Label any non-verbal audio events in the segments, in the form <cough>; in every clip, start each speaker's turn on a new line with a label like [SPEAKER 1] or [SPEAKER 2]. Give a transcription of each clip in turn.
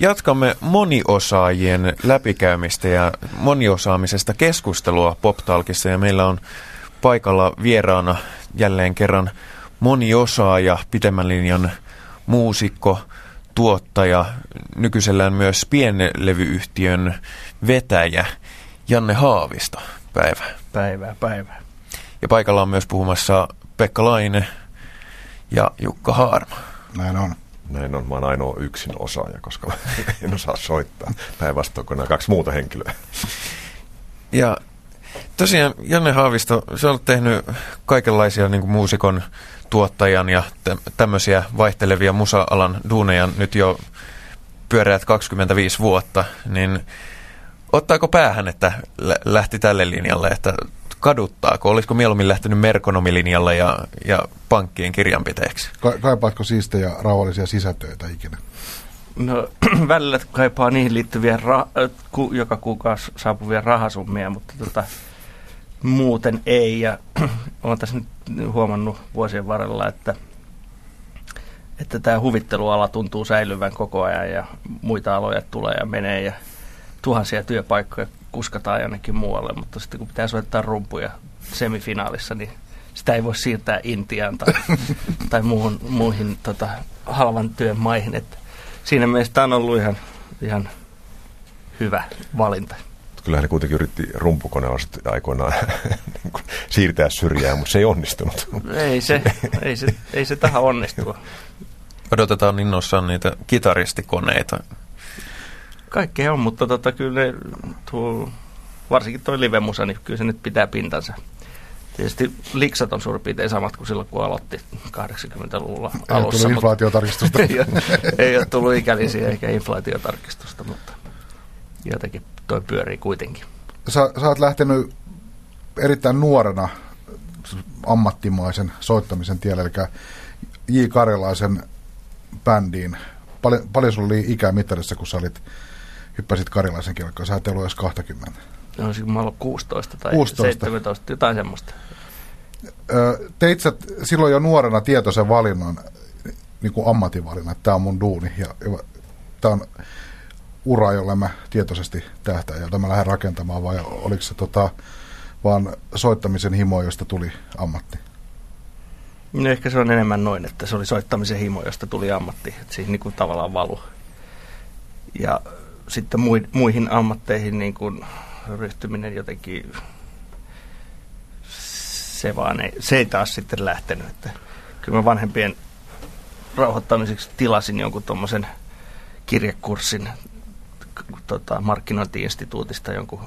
[SPEAKER 1] Jatkamme moniosaajien läpikäymistä ja moniosaamisesta keskustelua PopTalkissa ja meillä on paikalla vieraana jälleen kerran moniosaaja, pitemmän linjan muusikko, tuottaja, nykyisellään myös pienlevyyhtiön vetäjä Janne Haavisto. Päivää.
[SPEAKER 2] Päivää, päivää.
[SPEAKER 1] Ja paikalla on myös puhumassa Pekka Laine ja Jukka Haarma.
[SPEAKER 3] Näin on.
[SPEAKER 4] Näin on, mä oon ainoa yksin osaaja, koska <laughs> en osaa soittaa. Päinvastoin kuin nämä kaksi muuta henkilöä.
[SPEAKER 1] Ja tosiaan Janne Haavisto, sä olet tehnyt kaikenlaisia niin kuin muusikon tuottajan ja tämmöisiä vaihtelevia musa-alan duuneja nyt jo pyöreät 25 vuotta, niin ottaako päähän, että lähti tälle linjalle, että kaduttaako? Olisiko mieluummin lähtenyt merkonomilinjalle ja, ja pankkien kirjanpiteeksi?
[SPEAKER 3] Ka- kaipaatko siistejä rauhallisia sisätöitä ikinä?
[SPEAKER 2] No <clears throat> välillä kaipaa niihin liittyviä ra- ku- joka kuukausi saapuvia rahasummia, mutta tota, muuten ei. Ja <clears throat> olen tässä nyt huomannut vuosien varrella, että että tämä huvitteluala tuntuu säilyvän koko ajan ja muita aloja tulee ja menee ja tuhansia työpaikkoja kuskataan jonnekin muualle, mutta sitten kun pitää soittaa rumpuja semifinaalissa, niin sitä ei voi siirtää Intiaan tai, <laughs> tai muuhun, muihin tota, halvan työn maihin. Että siinä mielessä tämä on ollut ihan, ihan hyvä valinta.
[SPEAKER 4] Kyllähän ne kuitenkin yritti rumpukoneella aikoinaan <laughs> niin siirtää syrjään, mutta se ei onnistunut.
[SPEAKER 2] Ei se, <laughs> ei se, ei se tähän onnistua.
[SPEAKER 1] Odotetaan innossaan niitä kitaristikoneita
[SPEAKER 2] Kaikkea on, mutta tota, kyllä ne, tuo, varsinkin tuo live-musa, niin kyllä se nyt pitää pintansa. Tietysti liksat on suurin piirtein samat kuin silloin, kun aloitti 80-luvulla
[SPEAKER 3] ei alussa. Ei tullut inflaatiotarkistusta. <laughs>
[SPEAKER 2] ei, ole, ei ole tullut ikälisiä eikä inflaatiotarkistusta, mutta jotenkin toi pyörii kuitenkin.
[SPEAKER 3] Sä, sä oot lähtenyt erittäin nuorena ammattimaisen soittamisen tielle, eli J. Karjalaisen bändiin. Paljon, paljon sulla oli ikää mittarissa, kun sä olit hyppäsit Karilaisen kelkkaan, sä et ollut edes 20.
[SPEAKER 2] No, kun mä ollut 16 tai 16. 17, jotain semmoista.
[SPEAKER 3] Teit sä silloin jo nuorena tietoisen valinnan, niin kuin ammatinvalinnan, että tämä on mun duuni ja, ja tämä on ura, jolle mä tietoisesti tähtään, jota mä lähden rakentamaan, vai oliko se tota, vaan soittamisen himo, josta tuli ammatti?
[SPEAKER 2] No ehkä se on enemmän noin, että se oli soittamisen himo, josta tuli ammatti, että siihen niin kuin tavallaan valu. Ja sitten muihin ammatteihin niin kuin ryhtyminen jotenkin, se, vaan ei, se ei taas sitten lähtenyt. Että kyllä mä vanhempien rauhoittamiseksi tilasin jonkun tuommoisen kirjekurssin tota, markkinointiinstituutista jonkun,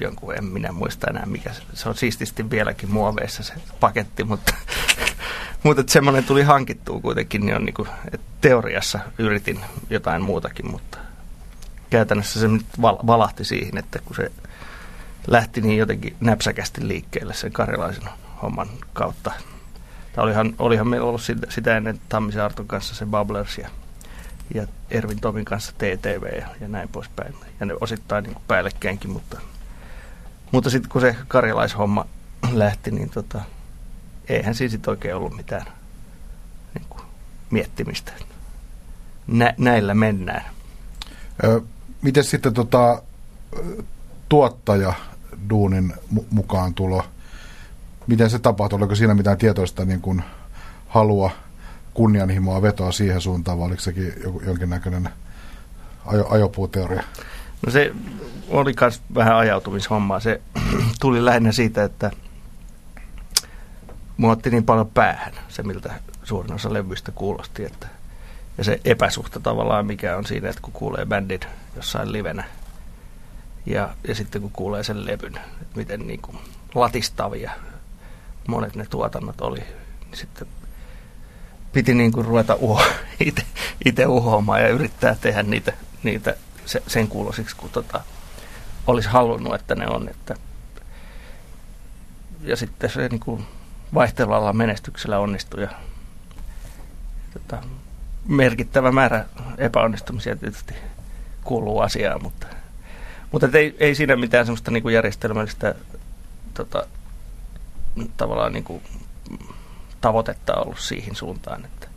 [SPEAKER 2] jonkun, en minä muista enää mikä se, se on siististi vieläkin muoveissa se paketti, mutta, <laughs> mutta semmoinen tuli hankittua kuitenkin, niin on niin kuin, että teoriassa yritin jotain muutakin, mutta käytännössä se nyt valahti siihen, että kun se lähti niin jotenkin näpsäkästi liikkeelle sen karjalaisen homman kautta. Tai olihan, olihan meillä ollut sitä, sitä ennen Tammisen Arton kanssa se Bubblers ja, ja Ervin Tomin kanssa TTV ja, ja näin poispäin. Ja ne osittain niin päällekkäinkin, mutta, mutta sitten kun se karjalaishomma <clears throat> lähti, niin tota, eihän siinä sitten oikein ollut mitään niin kuin, miettimistä. Nä, näillä mennään.
[SPEAKER 3] Ö, miten sitten tota, tuottaja duunin mukaan tulo, miten se tapahtui? Oliko siinä mitään tietoista niin kuin halua, kunnianhimoa vetoa siihen suuntaan, vai oliko sekin jonkinnäköinen ajo, ajopuuteoria?
[SPEAKER 2] No se oli myös vähän ajautumishommaa. Se <clears throat> tuli lähinnä siitä, että mua otti niin paljon päähän se, miltä suurin osa levyistä kuulosti, että – ja se epäsuhta tavallaan, mikä on siinä, että kun kuulee bändin jossain livenä ja, ja sitten kun kuulee sen levyn, että miten niin kuin latistavia monet ne tuotannot oli, niin sitten piti niin kuin ruveta uho, <laughs> itse uhoamaan ja yrittää tehdä niitä, niitä sen kuulosiksi, kun tota, olisi halunnut, että ne on. Että, ja sitten se niin kuin vaihtelevalla menestyksellä onnistui ja tota, merkittävä määrä epäonnistumisia tietysti kuuluu asiaan, mutta, mutta ei, ei siinä mitään semmoista niin kuin järjestelmällistä tota, tavallaan niin kuin tavoitetta ollut siihen suuntaan. Että.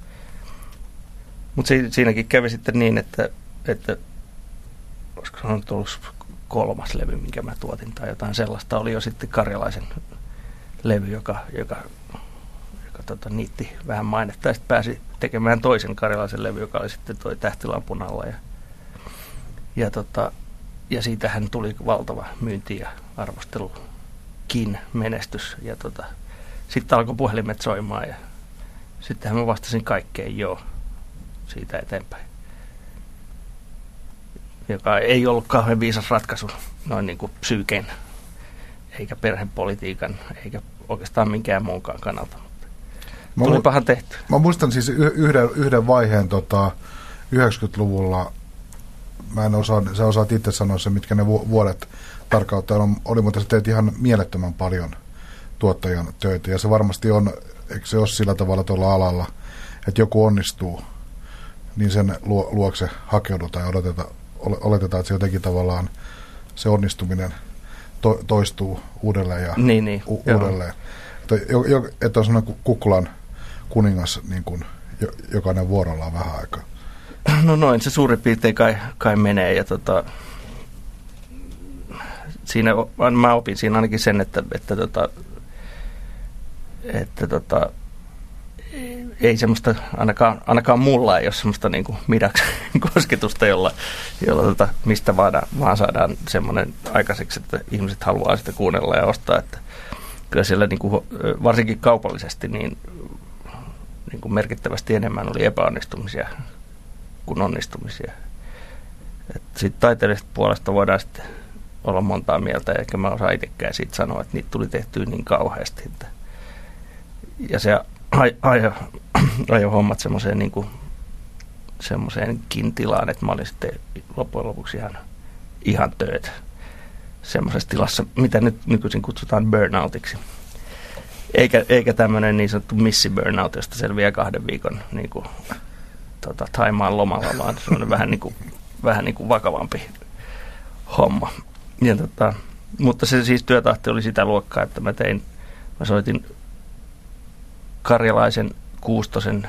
[SPEAKER 2] Mutta si, siinäkin kävi sitten niin, että että olisiko se nyt ollut kolmas levy, minkä mä tuotin tai jotain sellaista, oli jo sitten karjalaisen levy, joka, joka, joka tota, niitti vähän mainetta. Ja sitten pääsi tekemään toisen karjalaisen levy, joka oli sitten toi Tähtilampun alla. Ja, ja, tota, ja siitähän tuli valtava myynti ja arvostelukin menestys. Ja tota, sitten alkoi puhelimet soimaan ja sittenhän mä vastasin kaikkeen joo siitä eteenpäin. Joka ei ollut kauhean viisas ratkaisu noin niin kuin psyyken, eikä perhepolitiikan, eikä oikeastaan minkään muunkaan kannalta. Mä Tulipahan tehty.
[SPEAKER 3] Mä muistan siis yhden, yhden vaiheen tota, 90-luvulla, mä en osaa, sä osaat itse sanoa se, mitkä ne vuodet tarkauttaa oli, mutta sä teet ihan mielettömän paljon tuottajan töitä, ja se varmasti on, eikö se ole sillä tavalla tuolla alalla, että joku onnistuu, niin sen luokse hakeudutaan ja odotetaan, oletetaan, että se jotenkin tavallaan se onnistuminen to, toistuu uudelleen ja
[SPEAKER 2] niin, niin,
[SPEAKER 3] u, uudelleen. Että, jo, jo, että on sellainen kukkulan kuningas niin kuin jokainen vuorollaan vähän aikaa.
[SPEAKER 2] No noin, se suurin piirtein kai, kai menee ja tota, siinä, mä opin siinä ainakin sen, että, että, tota, että tota, ei semmoista, ainakaan, ainakaan mulla ei ole semmoista niin kuin <laughs> kosketusta, jolla, jolla tota, mistä vaan, vaan saadaan semmoinen aikaiseksi, että ihmiset haluaa sitä kuunnella ja ostaa. Että kyllä siellä niin kuin, varsinkin kaupallisesti niin, niin kuin merkittävästi enemmän oli epäonnistumisia kuin onnistumisia. Sitten taiteellisesta puolesta voidaan sitten olla montaa mieltä, eikä mä osaa itsekään siitä sanoa, että niitä tuli tehtyä niin kauheasti. Että ja se ajo, <clears throat> ajo hommat semmoiseen niin kuin, semmoiseenkin tilaan, että mä olin sitten loppujen lopuksi ihan, ihan tööt semmoisessa tilassa, mitä nyt nykyisin kutsutaan burnoutiksi. Eikä, eikä tämmöinen niin sanottu missi burnout, josta selviää kahden viikon niin kuin, tota, Taimaan lomalla, vaan se on vähän, niin kuin, vähän niin kuin vakavampi homma. Ja, tota, mutta se siis työtahti oli sitä luokkaa, että mä tein, mä soitin karjalaisen kuustosen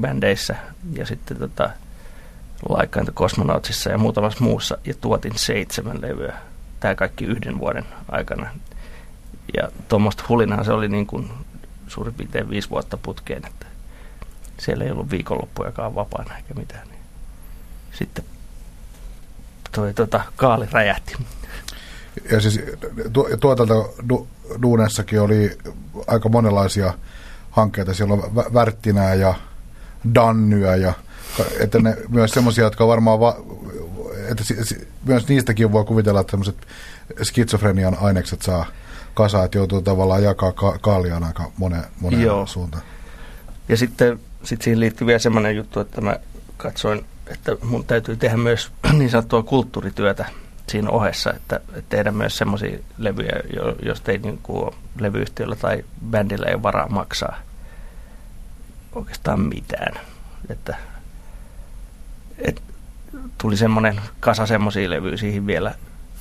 [SPEAKER 2] bändeissä ja sitten tota, Like the Cosmonautsissa ja muutamassa muussa ja tuotin seitsemän levyä. Tämä kaikki yhden vuoden aikana. Ja tuommoista hulinaa se oli niin kuin suurin piirtein viisi vuotta putkeen, siellä ei ollut viikonloppujakaan vapaana eikä mitään. Niin sitten toi tota, kaali räjähti.
[SPEAKER 3] Ja siis tuotanto du, duunessakin oli aika monenlaisia hankkeita. Siellä on Värttinää ja Dannyä ja että ne myös semmoisia, jotka varmaan, va, että myös niistäkin voi kuvitella, että semmoiset skitsofrenian ainekset saa kasaan, että joutuu tavallaan jakaa ka- kaaliaan aika moneen, moneen Joo. suuntaan.
[SPEAKER 2] Ja sitten sit siihen liittyy vielä semmoinen juttu, että mä katsoin, että mun täytyy tehdä myös <clears throat> niin sanottua kulttuurityötä siinä ohessa, että, että tehdä myös semmoisia levyjä, joista ei niin kuin levyyhtiöllä tai bändillä ei varaa maksaa oikeastaan mitään. Että, et, tuli semmoinen kasa semmoisia levyjä siihen vielä,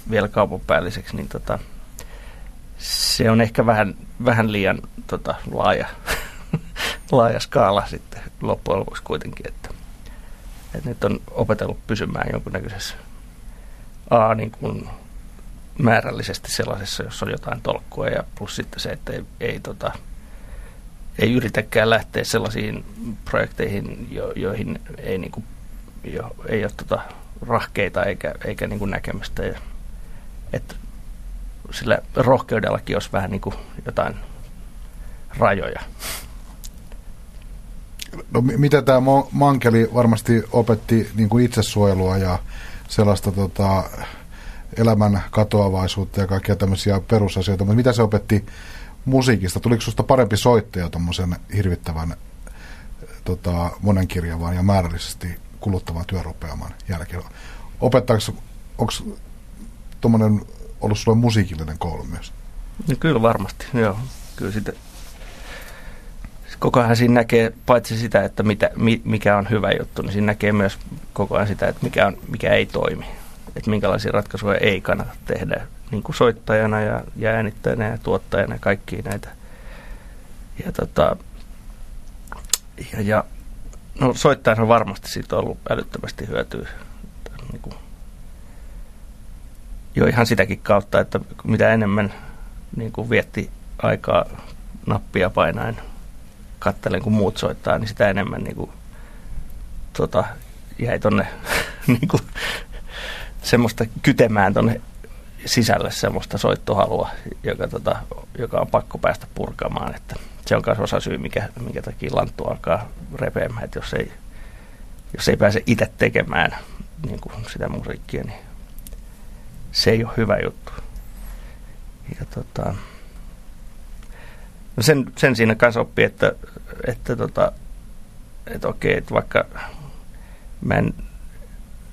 [SPEAKER 2] vielä kaupan päälliseksi, niin tota, se on ehkä vähän, vähän liian tota, laaja, <laughs> laaja skaala sitten loppujen lopuksi kuitenkin, että, että nyt on opetellut pysymään jonkunnäköisessä A, niin kuin määrällisesti sellaisessa, jossa on jotain tolkkua ja plus sitten se, että ei, ei, tota, ei yritäkään lähteä sellaisiin projekteihin, jo, joihin ei, niin kuin, jo, ei ole tota, rahkeita eikä, eikä niin kuin näkemystä. Ja, että sillä rohkeudellakin olisi vähän niin kuin jotain rajoja.
[SPEAKER 3] No mitä tämä Mankeli varmasti opetti niin kuin itsesuojelua ja sellaista tota, elämän katoavaisuutta ja kaikkia tämmöisiä perusasioita, mutta mitä se opetti musiikista? Tuliko sinusta parempi soittaja tuommoisen hirvittävän tota, monenkirjavan ja määrällisesti kuluttavan työrupeaman jälkeen? Opettaako, onko tuommoinen ollut sinulle musiikillinen koulu myös?
[SPEAKER 2] No kyllä varmasti, joo. Kyllä sitä koko ajan siinä näkee paitsi sitä, että mitä, mikä on hyvä juttu, niin siinä näkee myös koko ajan sitä, että mikä, on, mikä ei toimi. Että minkälaisia ratkaisuja ei kannata tehdä niin kuin soittajana ja, ja äänittäjänä ja tuottajana ja kaikkia näitä. Ja, tota, ja, ja no soittajana varmasti siitä on ollut älyttömästi hyötyä jo ihan sitäkin kautta, että mitä enemmän niin kuin vietti aikaa nappia painaen kattelen, kun muut soittaa, niin sitä enemmän niin kuin, tota, jäi tonne <laughs> niin kuin, semmoista kytemään tonne sisälle semmoista soittohalua, joka, tota, joka on pakko päästä purkamaan. Että se on myös osa syy, mikä, minkä takia lanttu alkaa repeämään, että jos ei, jos ei pääse itse tekemään niin kuin sitä musiikkia, niin se ei ole hyvä juttu. Ja tota, sen, sen siinä kanssa oppii, että, että, tota, että okei, että vaikka mä en,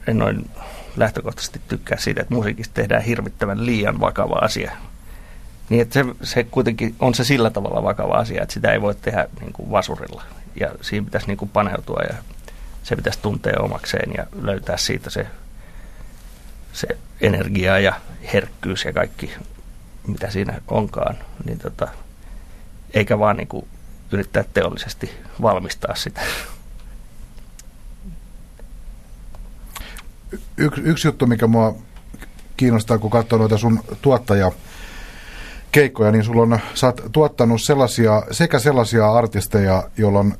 [SPEAKER 2] en noin lähtökohtaisesti tykkää siitä, että musiikista tehdään hirvittävän liian vakava asia. Niin että se, se kuitenkin on se sillä tavalla vakava asia, että sitä ei voi tehdä niin kuin vasurilla. Ja siinä pitäisi niin kuin paneutua ja se pitäisi tuntea omakseen ja löytää siitä se, se energia ja herkkyys ja kaikki, mitä siinä onkaan. Niin tota, eikä vaan niin kuin yrittää teollisesti valmistaa sitä.
[SPEAKER 3] yksi, yksi juttu, mikä mua kiinnostaa, kun katsoo noita sun tuottaja keikkoja, niin sulla on, sä oot tuottanut sellaisia, sekä sellaisia artisteja, joilla on,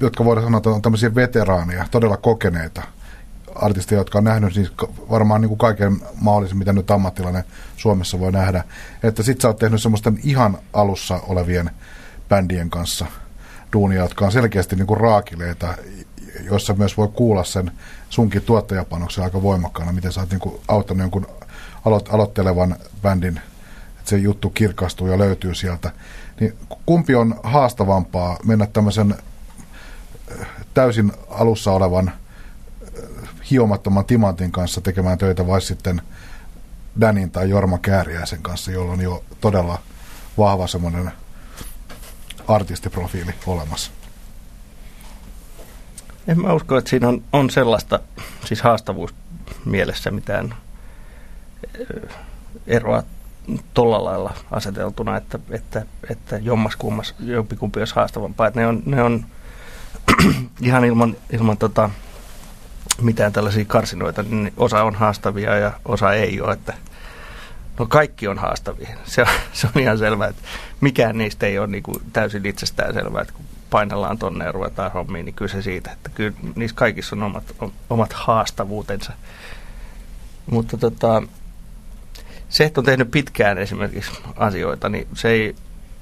[SPEAKER 3] jotka voidaan sanoa, että on tämmöisiä veteraaneja, todella kokeneita artisteja, jotka on nähnyt siis varmaan niin kuin kaiken mahdollisen, mitä nyt ammattilainen Suomessa voi nähdä. Että sit sä oot tehnyt semmoisten ihan alussa olevien bändien kanssa duunia, jotka on selkeästi niin kuin raakileita, joissa myös voi kuulla sen sunkin tuottajapanoksen aika voimakkaana, miten sä oot niin kuin auttanut jonkun alo- aloittelevan bändin, että se juttu kirkastuu ja löytyy sieltä. Niin kumpi on haastavampaa mennä tämmöisen äh, täysin alussa olevan hiomattoman timantin kanssa tekemään töitä vai sitten Danin tai Jorma Kääriäisen kanssa, jolla on jo todella vahva semmoinen artistiprofiili olemassa?
[SPEAKER 2] En mä usko, että siinä on, on sellaista siis haastavuus mielessä mitään eroa tuolla lailla aseteltuna, että, että, että jommas kummas jompikumpi olisi haastavampaa. Että ne on, ne on <clears throat> ihan ilman, ilman tota, mitään tällaisia karsinoita, niin osa on haastavia ja osa ei ole. Että, no kaikki on haastavia. <laughs> Se on, se on ihan selvää, että mikään niistä ei ole niin kuin täysin itsestään selvää. Että kun painellaan tonne ja ruvetaan hommiin, niin kyllä se siitä, että kyllä niissä kaikissa on omat, omat haastavuutensa. Mutta tota, se, että on tehnyt pitkään esimerkiksi asioita, niin se ei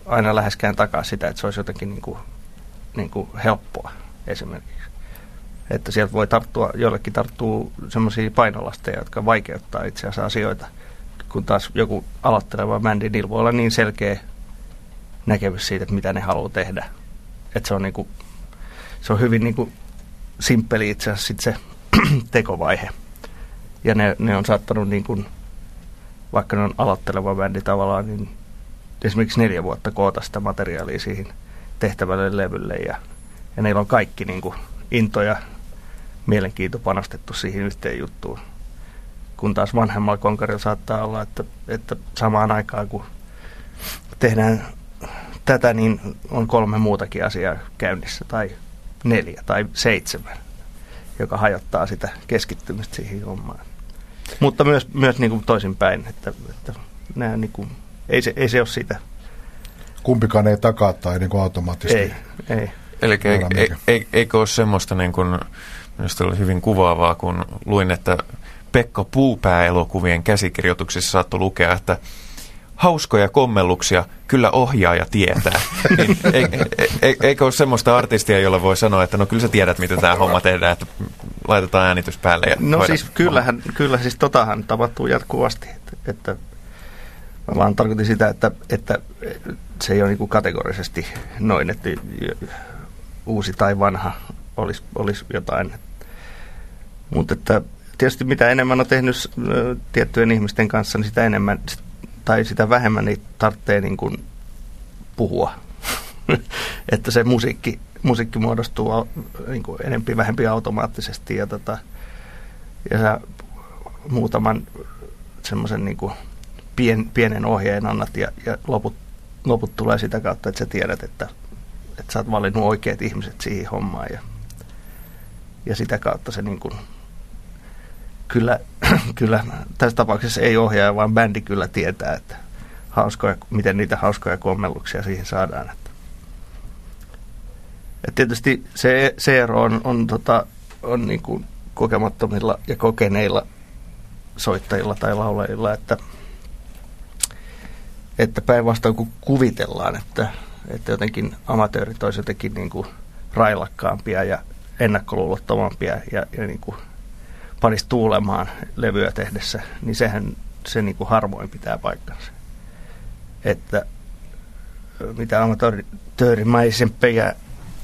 [SPEAKER 2] aina läheskään takaa sitä, että se olisi jotenkin niin kuin, niin kuin helppoa esimerkiksi. Että sieltä voi tarttua, jollekin tarttuu semmoisia painolasteja, jotka vaikeuttaa itse asiassa asioita, kun taas joku aloitteleva bändi, niillä voi olla niin selkeä näkemys siitä, että mitä ne haluaa tehdä että se on, niinku, se on hyvin niinku simppeli itse asiassa sit se <clears throat> tekovaihe. Ja ne, ne on saattanut, niinku, vaikka ne on aloitteleva bändi tavallaan, niin esimerkiksi neljä vuotta koota sitä materiaalia siihen tehtävälle levylle. Ja, ja neillä on kaikki niinku, into ja mielenkiinto panostettu siihen yhteen juttuun. Kun taas vanhemmalla konkarilla saattaa olla, että, että samaan aikaan kun tehdään tätä, niin on kolme muutakin asiaa käynnissä, tai neljä tai seitsemän, joka hajottaa sitä keskittymistä siihen hommaan. Mutta myös, myös niin kuin toisinpäin, että, että nämä niin kuin, ei, se, ei se ole sitä.
[SPEAKER 3] Kumpikaan ei takaa tai niin kuin automaattisesti.
[SPEAKER 2] Ei, ei.
[SPEAKER 1] Eli ei, ei, eikö ole semmoista, niin kuin, minusta oli hyvin kuvaavaa, kun luin, että Pekka Puupää-elokuvien käsikirjoituksissa saattoi lukea, että hauskoja kommelluksia, kyllä ohjaaja tietää. <laughs> niin, e, e, e, eikö ole semmoista artistia, jolla voi sanoa, että no kyllä sä tiedät, miten tämä homma tehdään, että laitetaan äänitys päälle ja
[SPEAKER 2] No siis kyllähän, kyllä siis totahan tapahtuu jatkuvasti, että, että mä vaan tarkoitin sitä, että, että se ei ole niin kategorisesti noin, että uusi tai vanha olisi, olisi jotain. Mutta että tietysti mitä enemmän on tehnyt tiettyjen ihmisten kanssa, niin sitä enemmän tai sitä vähemmän niin tarvitsee niin kuin puhua. <laughs> että se musiikki, musiikki muodostuu niin kuin enempi vähempi automaattisesti ja, tota, ja sä muutaman semmoisen niin kuin pien, pienen ohjeen annat ja, ja loput, loput tulee sitä kautta, että sä tiedät, että, että sä oot valinnut oikeat ihmiset siihen hommaan ja, ja sitä kautta se niin kuin kyllä, <clears throat> kyllä tässä tapauksessa ei ohjaaja, vaan bändi kyllä tietää, että hauskoja, miten niitä hauskoja kommelluksia siihen saadaan. Että. Et tietysti se, se ero on, on, tota, on niin kuin kokemattomilla ja kokeneilla soittajilla tai laulajilla, että, että päinvastoin kun kuvitellaan, että, että jotenkin amatöörit olisivat jotenkin niin kuin railakkaampia ja ennakkoluulottomampia ja, ja niin kuin panisi tuulemaan levyä tehdessä, niin sehän se niin kuin harvoin pitää paikkansa. Että mitä amatöörimäisempiä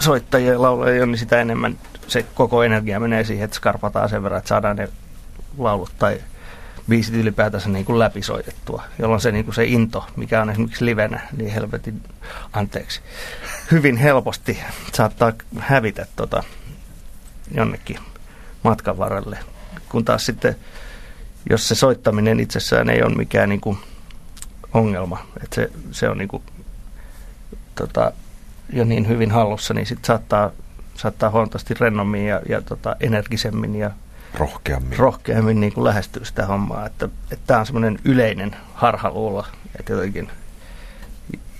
[SPEAKER 2] soittajia ja laulajia on, niin sitä enemmän se koko energia menee siihen, että skarpataan sen verran, että saadaan ne laulut tai biisit ylipäätänsä niin kuin läpisoitettua, jolloin se, niin kuin se into, mikä on esimerkiksi livenä, niin helvetin, anteeksi, hyvin helposti saattaa hävitä tota, jonnekin matkan varrelle. Kun taas sitten, jos se soittaminen itsessään ei ole mikään niin kuin ongelma, että se, se on niin kuin, tota, jo niin hyvin hallussa, niin sitten saattaa, saattaa huomattavasti rennommin ja, ja tota, energisemmin ja
[SPEAKER 4] rohkeammin,
[SPEAKER 2] rohkeammin niin kuin lähestyä sitä hommaa. Että, että tämä on semmoinen yleinen harhaluulo. Että jotenkin.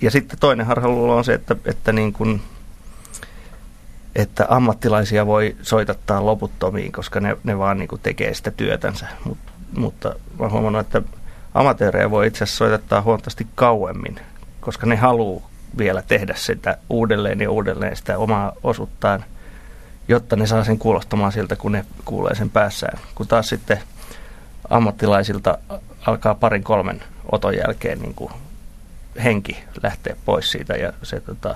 [SPEAKER 2] Ja sitten toinen harhaluulo on se, että, että, niin kuin, että ammattilaisia voi soitattaa loputtomiin, koska ne, ne vaan niin kuin tekee sitä työtänsä. Mut, mutta mä huomannut, että amatöörejä voi itse asiassa soitattaa huomattavasti kauemmin, koska ne haluaa vielä tehdä sitä uudelleen ja uudelleen sitä omaa osuuttaan – jotta ne saa sen kuulostamaan siltä, kun ne kuulee sen päässään. Kun taas sitten ammattilaisilta alkaa parin kolmen oton jälkeen niin kuin henki lähteä pois siitä ja se, tota,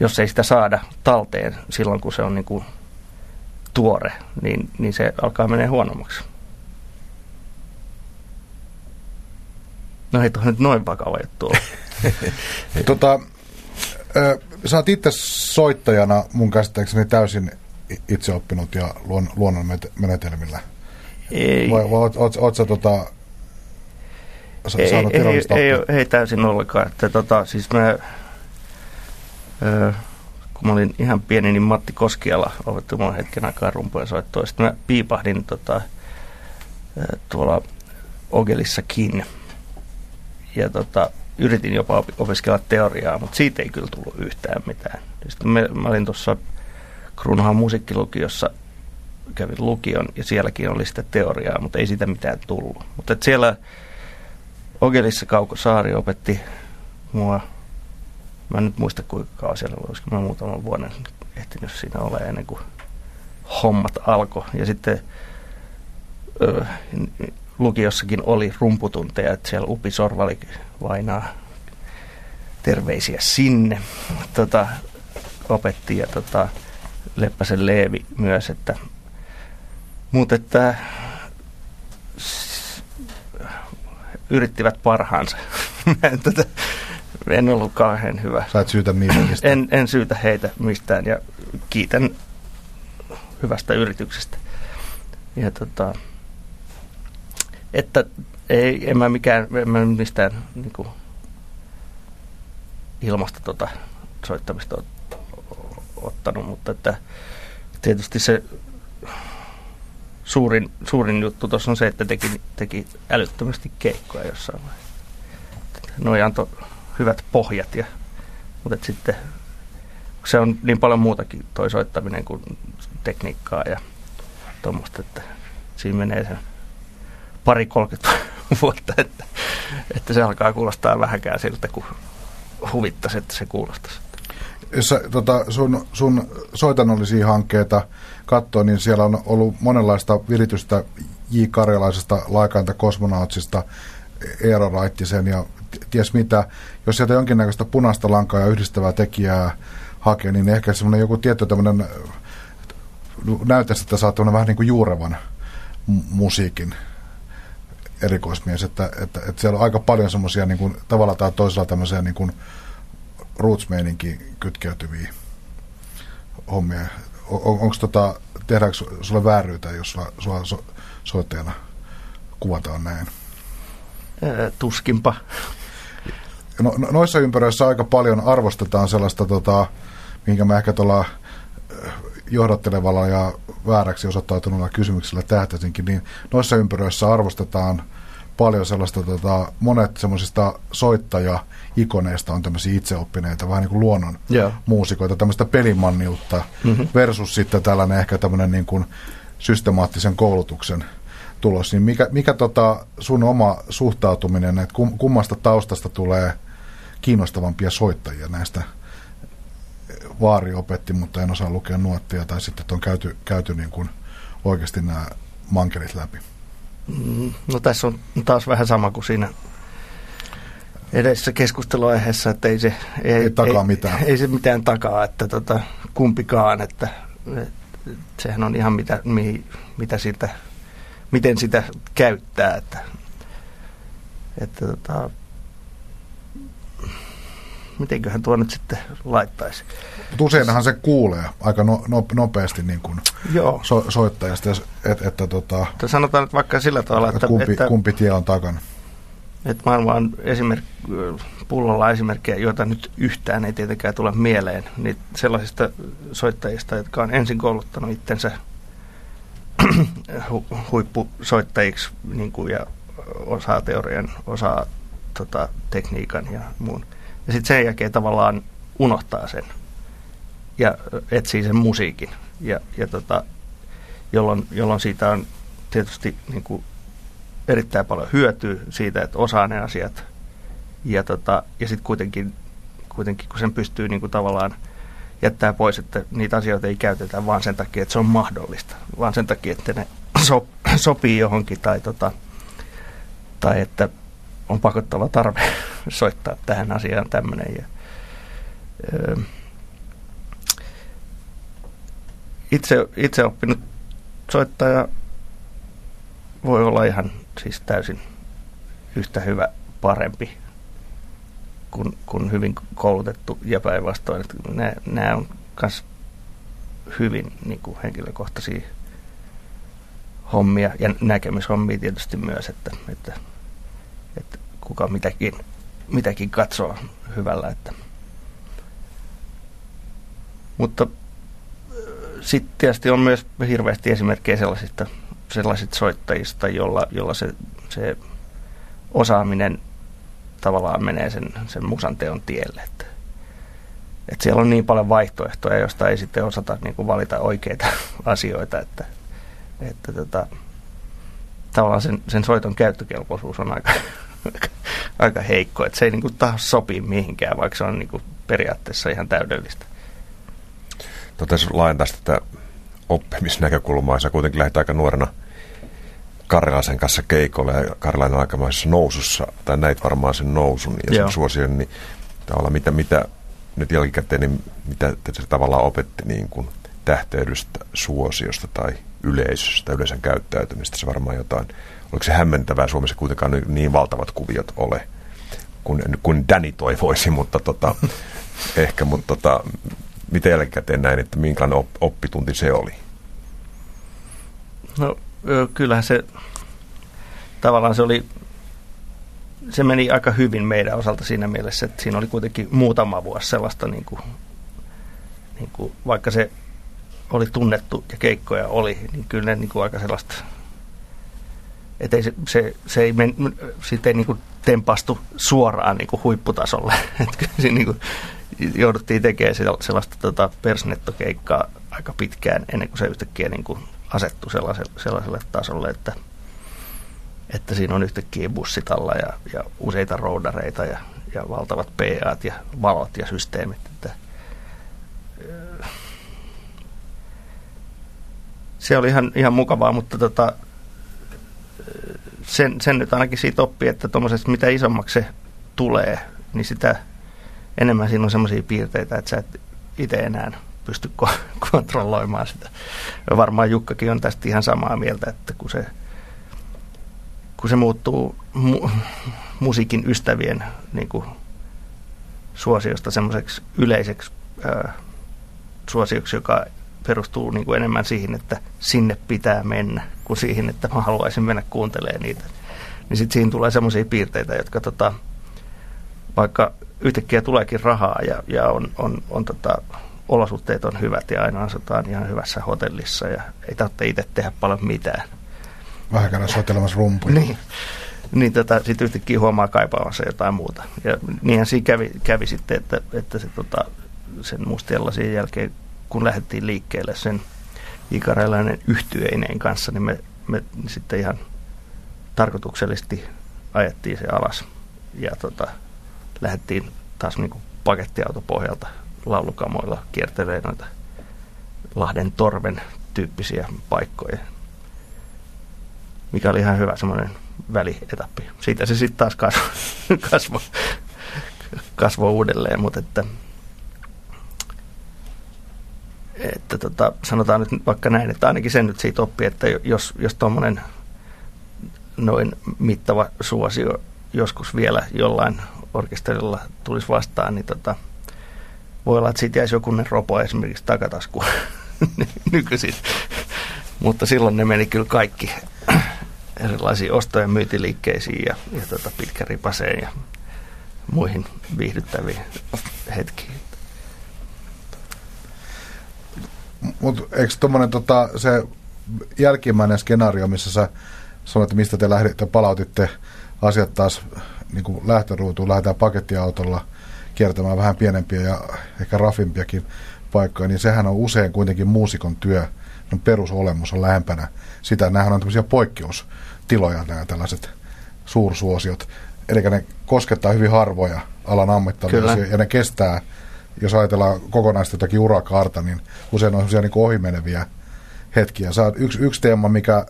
[SPEAKER 2] jos ei sitä saada talteen silloin, kun se on niin kuin tuore, niin, niin se alkaa menee huonommaksi. No ei tuohon nyt noin vakava juttu <laughs>
[SPEAKER 3] tota, sä oot itse soittajana mun käsittääkseni täysin itse oppinut ja luon, luonnon menetelmillä.
[SPEAKER 2] Ei.
[SPEAKER 3] Vai, vai oot, oot, oot sä tota,
[SPEAKER 2] ei, saanut ei, ei, ei, ei, täysin ollenkaan. Että, tota, siis mä, kun mä olin ihan pieni, niin Matti Koskiala opetti mulle hetken aikaa rumpujen soittoa. Sitten mä piipahdin tota, tuolla Ogelissakin. Ja tota, yritin jopa opiskella teoriaa, mutta siitä ei kyllä tullut yhtään mitään. Sitten mä, mä olin tuossa Kruunahan musiikkilukiossa, kävin lukion ja sielläkin oli sitä teoriaa, mutta ei siitä mitään tullut. Mutta siellä Ogelissa Kauko Saari opetti mua, mä en nyt muista kuinka kauan siellä oli, olisiko mä muutaman vuoden ehtinyt siinä ole ennen kuin hommat alkoi. Ja sitten ö, lukiossakin oli rumputunteja, että siellä Upi Sorvali vainaa terveisiä sinne. Tota, opetti ja tota, Leppäsen Leevi myös, että mutta että yrittivät parhaansa. <laughs> en ollut kauhean hyvä.
[SPEAKER 3] Sä et syytä
[SPEAKER 2] mistään. En, en syytä heitä mistään ja kiitän hyvästä yrityksestä. Ja tota, että ei, en mä mikään, en mä mistään niin kuin, ilmasta tota, soittamista ottanut, mutta että tietysti se suurin, suurin juttu tuossa on se, että teki, teki älyttömästi keikkoja jossain vaiheessa. Noi antoi hyvät pohjat, ja, mutta sitten se on niin paljon muutakin toi soittaminen kuin tekniikkaa ja tuommoista, että siinä menee sen pari 30 <laughs> vuotta, että, että se alkaa kuulostaa vähäkään siltä, kun huvittaisi, että se kuulostaisi.
[SPEAKER 3] Jos sä, tota, sun, sun soitannollisia hankkeita katsoo, niin siellä on ollut monenlaista viritystä J. Karjalaisesta, Laikainta kosmonautsista, Eero Raittisen ja ties mitä. Jos sieltä jonkinnäköistä punaista lankaa ja yhdistävää tekijää hakee, niin ehkä semmoinen joku tietty tämmöinen näyttäisi, että saa vähän niin kuin juurevan musiikin erikoismies, että, että, että siellä on aika paljon semmoisia niin tavalla tai toisella tämmöisiä niin kuin roots kytkeytyviä hommia. On, onko tota, tehdäänkö sulle vääryyttä, jos sulla, sulla so, soittajana kuvataan näin?
[SPEAKER 2] tuskinpa.
[SPEAKER 3] No, no, noissa ympäröissä aika paljon arvostetaan sellaista, tota, minkä mä ehkä tuolla johdattelevalla ja vääräksi osoittautuneella kysymyksellä tähtäisinkin, niin noissa ympyröissä arvostetaan paljon sellaista, tota, monet semmoisista soittaja-ikoneista on tämmöisiä itseoppineita, vähän niin kuin luonnon
[SPEAKER 2] Joo.
[SPEAKER 3] muusikoita, tämmöistä pelimanniutta mm-hmm. versus sitten tällainen ehkä tämmöinen niin kuin systemaattisen koulutuksen tulos. Niin mikä, mikä tota sun oma suhtautuminen, että kum, kummasta taustasta tulee kiinnostavampia soittajia näistä vaari opetti, mutta en osaa lukea nuottia, tai sitten on käyty, käyty niin kuin oikeasti nämä mankelit läpi.
[SPEAKER 2] Mm, No tässä on taas vähän sama kuin siinä edellisessä keskusteluaiheessa, että ei se
[SPEAKER 3] Ei takaa mitään.
[SPEAKER 2] Ei, se mitään takaa, että tota, kumpikaan, että, että sehän on ihan mitä, mihin, mitä siitä, miten sitä käyttää, että, että tota, mitenköhän tuo nyt sitten laittaisi.
[SPEAKER 3] Mutta useinhan se kuulee aika no, no, nopeasti niin kuin
[SPEAKER 2] Joo.
[SPEAKER 3] so, soittajasta, että, että, tota,
[SPEAKER 2] Mutta sanotaan nyt vaikka sillä tavalla,
[SPEAKER 3] että
[SPEAKER 2] että,
[SPEAKER 3] kumpi,
[SPEAKER 2] että,
[SPEAKER 3] kumpi tie on takana.
[SPEAKER 2] että maailma on esimerk, pullolla esimerkkejä, joita nyt yhtään ei tietenkään tule mieleen, niin sellaisista soittajista, jotka on ensin kouluttanut itsensä hu- huippusoittajiksi niin kuin, ja osaa teorian, osaa tota, tekniikan ja muun. Ja sitten sen jälkeen tavallaan unohtaa sen ja etsii sen musiikin, ja, ja tota, jolloin, jolloin siitä on tietysti niin kuin, erittäin paljon hyötyä siitä, että osaa ne asiat. Ja, tota, ja sitten kuitenkin, kuitenkin, kun sen pystyy niin kuin tavallaan jättää pois, että niitä asioita ei käytetä vaan sen takia, että se on mahdollista, vaan sen takia, että ne so, sopii johonkin tai, tota, tai että on pakottava tarve <laughs> soittaa tähän asiaan tämmöinen. Ja, öö, itse, itse oppinut soittaja voi olla ihan siis täysin yhtä hyvä parempi kuin, kuin hyvin koulutettu ja päinvastoin. Nämä, nämä on myös hyvin niin kuin henkilökohtaisia hommia ja näkemyshommia tietysti myös, että, että, että kuka mitäkin, mitäkin katsoo hyvällä. Että. Mutta sitten tietysti on myös hirveästi esimerkkejä sellaisista, sellaisista soittajista, jolla, jolla se, se osaaminen tavallaan menee sen, sen musanteon tielle. Että, että siellä on niin paljon vaihtoehtoja, joista ei sitten osata niin kuin valita oikeita <laughs> asioita, että, että tota, tavallaan sen, sen soiton käyttökelpoisuus on aika, aika heikko. Että se ei niin kuin taas sopii mihinkään, vaikka se on niin kuin periaatteessa ihan täydellistä.
[SPEAKER 4] Jos laajentaa tätä oppimisnäkökulmaa, sä kuitenkin lähdit aika nuorena Karjalaisen kanssa keikolle ja Karjalainen on aikamoisessa nousussa, tai näit varmaan sen nousun ja
[SPEAKER 2] Joo.
[SPEAKER 4] sen suosion, niin tavallaan mitä, mitä nyt jälkikäteen, niin mitä te tavallaan opetti niin kuin tähteydestä, suosiosta tai yleisöstä, yleisön käyttäytymistä, se varmaan jotain. Oliko se hämmentävää Suomessa kuitenkaan niin- valtavat kuviot ole, kun, kun Danny toivoisi, mutta tota, <laughs> ehkä, mutta tota, mitä jälkikäteen näin, että minkälainen op- oppitunti se oli?
[SPEAKER 2] No kyllähän se tavallaan se oli, se meni aika hyvin meidän osalta siinä mielessä, että siinä oli kuitenkin muutama vuosi sellaista, niin kuin, niin kuin, vaikka se oli tunnettu ja keikkoja oli, niin kyllä ne niin kuin aika sellaista, että se, se, se ei men, ei niin kuin tempastu suoraan niin kuin huipputasolle. <laughs> Että kyllä siinä niin kuin jouduttiin tekemään sel- sellaista tota, persnettokeikkaa aika pitkään ennen kuin se yhtäkkiä niin kuin asettui sellaiselle, sellaiselle tasolle, että, että siinä on yhtäkkiä bussit alla ja, ja useita roudareita ja, ja valtavat PAt ja valot ja systeemit. Että, ö, se oli ihan, ihan mukavaa, mutta tota, sen, sen nyt ainakin siitä oppii, että tuommoisesta mitä isommaksi se tulee, niin sitä enemmän siinä on semmoisia piirteitä, että sä et itse enää pysty ko- <laughs> kontrolloimaan sitä. Ja varmaan Jukkakin on tästä ihan samaa mieltä, että kun se, kun se muuttuu mu- musiikin ystävien niin kuin, suosiosta semmoiseksi yleiseksi ää, suosioksi, joka perustuu niin kuin enemmän siihen, että sinne pitää mennä, kuin siihen, että mä haluaisin mennä kuuntelemaan niitä. Niin sitten siinä tulee semmoisia piirteitä, jotka tota, vaikka yhtäkkiä tuleekin rahaa ja, ja on, on, on tota, olosuhteet on hyvät ja aina asutaan ihan hyvässä hotellissa ja ei tarvitse itse tehdä paljon mitään.
[SPEAKER 3] Vähän käydä soitelemassa rumpuja.
[SPEAKER 2] Niin, niin tota, sitten yhtäkkiä huomaa kaipaavansa jotain muuta. Ja niinhän siinä kävi, kävi sitten, että, että se, tota, sen mustiallasin jälkeen, kun lähdettiin liikkeelle sen ikarailainen yhtyeineen kanssa, niin me, me sitten ihan tarkoituksellisesti ajettiin se alas ja tota, lähdettiin taas niin pakettiautopohjalta laulukamoilla kiertelee noita Lahden torven tyyppisiä paikkoja, mikä oli ihan hyvä semmoinen välietappi. Siitä se sitten taas kasvoi <laughs> kasvo, kasvo uudelleen, mutta että, että tota, sanotaan nyt vaikka näin, että ainakin sen nyt siitä oppii, että jos, jos tuommoinen noin mittava suosio joskus vielä jollain orkesterilla tulisi vastaan, niin tota, voi olla, että siitä jäisi jokunen ropo esimerkiksi takatasku <laughs> nykyisin. Mutta silloin ne meni kyllä kaikki erilaisiin osto- ja myyntiliikkeisiin ja, ja tota pitkäripaseen ja muihin viihdyttäviin hetkiin.
[SPEAKER 3] Mutta eikö tuommoinen tota, se jälkimmäinen skenaario, missä sä sanoit, että mistä te lähditte, palautitte asiat taas niin kuin lähtöruutuun, lähdetään pakettiautolla kiertämään vähän pienempiä ja ehkä rafimpiakin paikkoja, niin sehän on usein kuitenkin muusikon työ, perusolemus on lähempänä sitä. Nämähän on tämmöisiä poikkeustiloja, nämä tällaiset suursuosiot. Eli ne koskettaa hyvin harvoja alan ammattilaisia ja ne kestää, jos ajatellaan kokonaista jotakin urakaarta, niin usein on sellaisia niin ohimeneviä hetkiä. Sä oot, yksi, yksi teema, mikä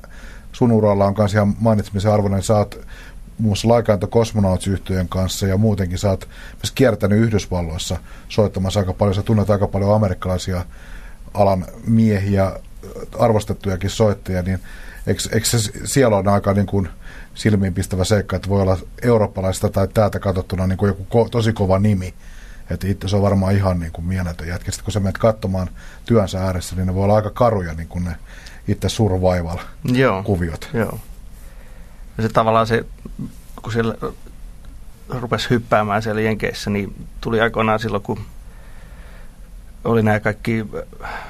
[SPEAKER 3] sun uralla on myös ihan mainitsemisen arvoinen, että sä oot muun muassa Cosmonauts kanssa ja muutenkin sä oot myös kiertänyt Yhdysvalloissa soittamassa aika paljon. Sä tunnet aika paljon amerikkalaisia alan miehiä, arvostettujakin soittajia, niin eikö se siellä on aika niin kuin silmiinpistävä seikka, että voi olla eurooppalaista tai täältä katsottuna niin kuin joku ko, tosi kova nimi. Että itse se on varmaan ihan niin kuin mieletön jätkä. Sitten kun sä menet katsomaan työnsä ääressä, niin ne voi olla aika karuja niin kuin ne itse survival-kuviot.
[SPEAKER 2] Joo, joo. Ja se tavallaan se, kun siellä rupesi hyppäämään siellä Jenkeissä, niin tuli aikoinaan silloin, kun oli nämä kaikki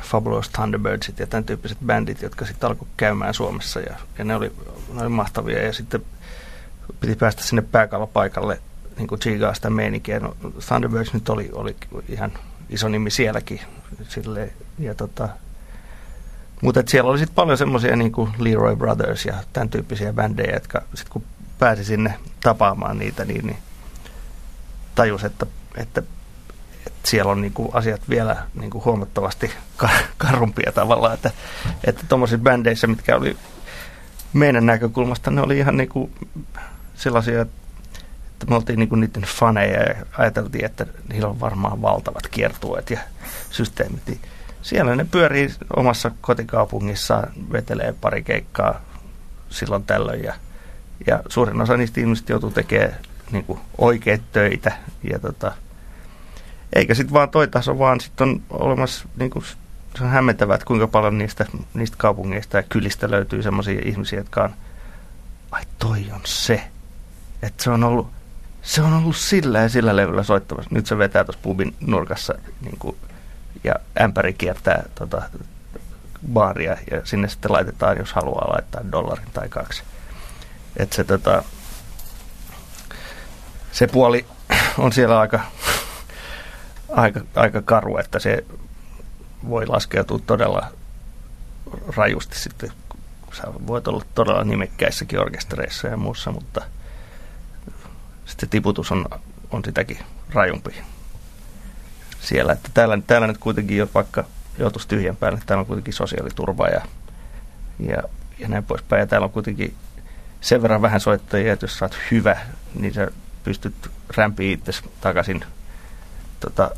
[SPEAKER 2] Fabulous Thunderbirdsit ja tämän tyyppiset bändit, jotka sitten alkoi käymään Suomessa ja, ja ne, oli, ne oli mahtavia ja sitten piti päästä sinne pääkallopaikalle niin kuin chigaa sitä meininkiä. No, Thunderbirds nyt oli, oli ihan iso nimi sielläkin. Silleen, ja tota, mutta siellä oli sitten paljon semmoisia niin kuin Leroy Brothers ja tämän tyyppisiä bändejä, jotka sitten kun pääsi sinne tapaamaan niitä, niin, niin tajus, että, että, että siellä on niin kuin asiat vielä niin kuin huomattavasti <laughs> karumpia tavallaan, että tuommoisissa että bändeissä, mitkä oli meidän näkökulmasta, ne oli ihan niin kuin sellaisia, että me oltiin niin kuin niiden faneja ja ajateltiin, että niillä on varmaan valtavat kiertueet ja systeemit. Niin siellä ne pyörii omassa kotikaupungissaan, vetelee pari keikkaa silloin tällöin ja, ja suurin osa niistä ihmisistä joutuu tekemään niin kuin oikeat töitä ja tota, eikä sitten vaan toi taso, vaan sitten on olemassa niin kuin, se on hämmentävää, että kuinka paljon niistä, niistä kaupungeista ja kylistä löytyy sellaisia ihmisiä, jotka on, ai toi on se, että se on ollut, se on ollut sillä ja sillä levyllä soittamassa. Nyt se vetää tuossa pubin nurkassa niin kuin ja ämpäri kiertää tota, baaria ja sinne sitten laitetaan, jos haluaa laittaa dollarin tai kaksi. Et se, tota, se puoli on siellä aika, aika, aika karu, että se voi laskeutua todella rajusti sitten. Sä voit olla todella nimekkäissäkin orkestereissa ja muussa, mutta sitten tiputus on, on sitäkin rajumpi siellä. Että täällä, täällä nyt kuitenkin, jo vaikka joutuisi tyhjän päälle, täällä on kuitenkin sosiaaliturva ja, ja, ja näin poispäin. Ja täällä on kuitenkin sen verran vähän soittajia, että jos sä oot hyvä, niin sä pystyt rämpiä itse takaisin tota,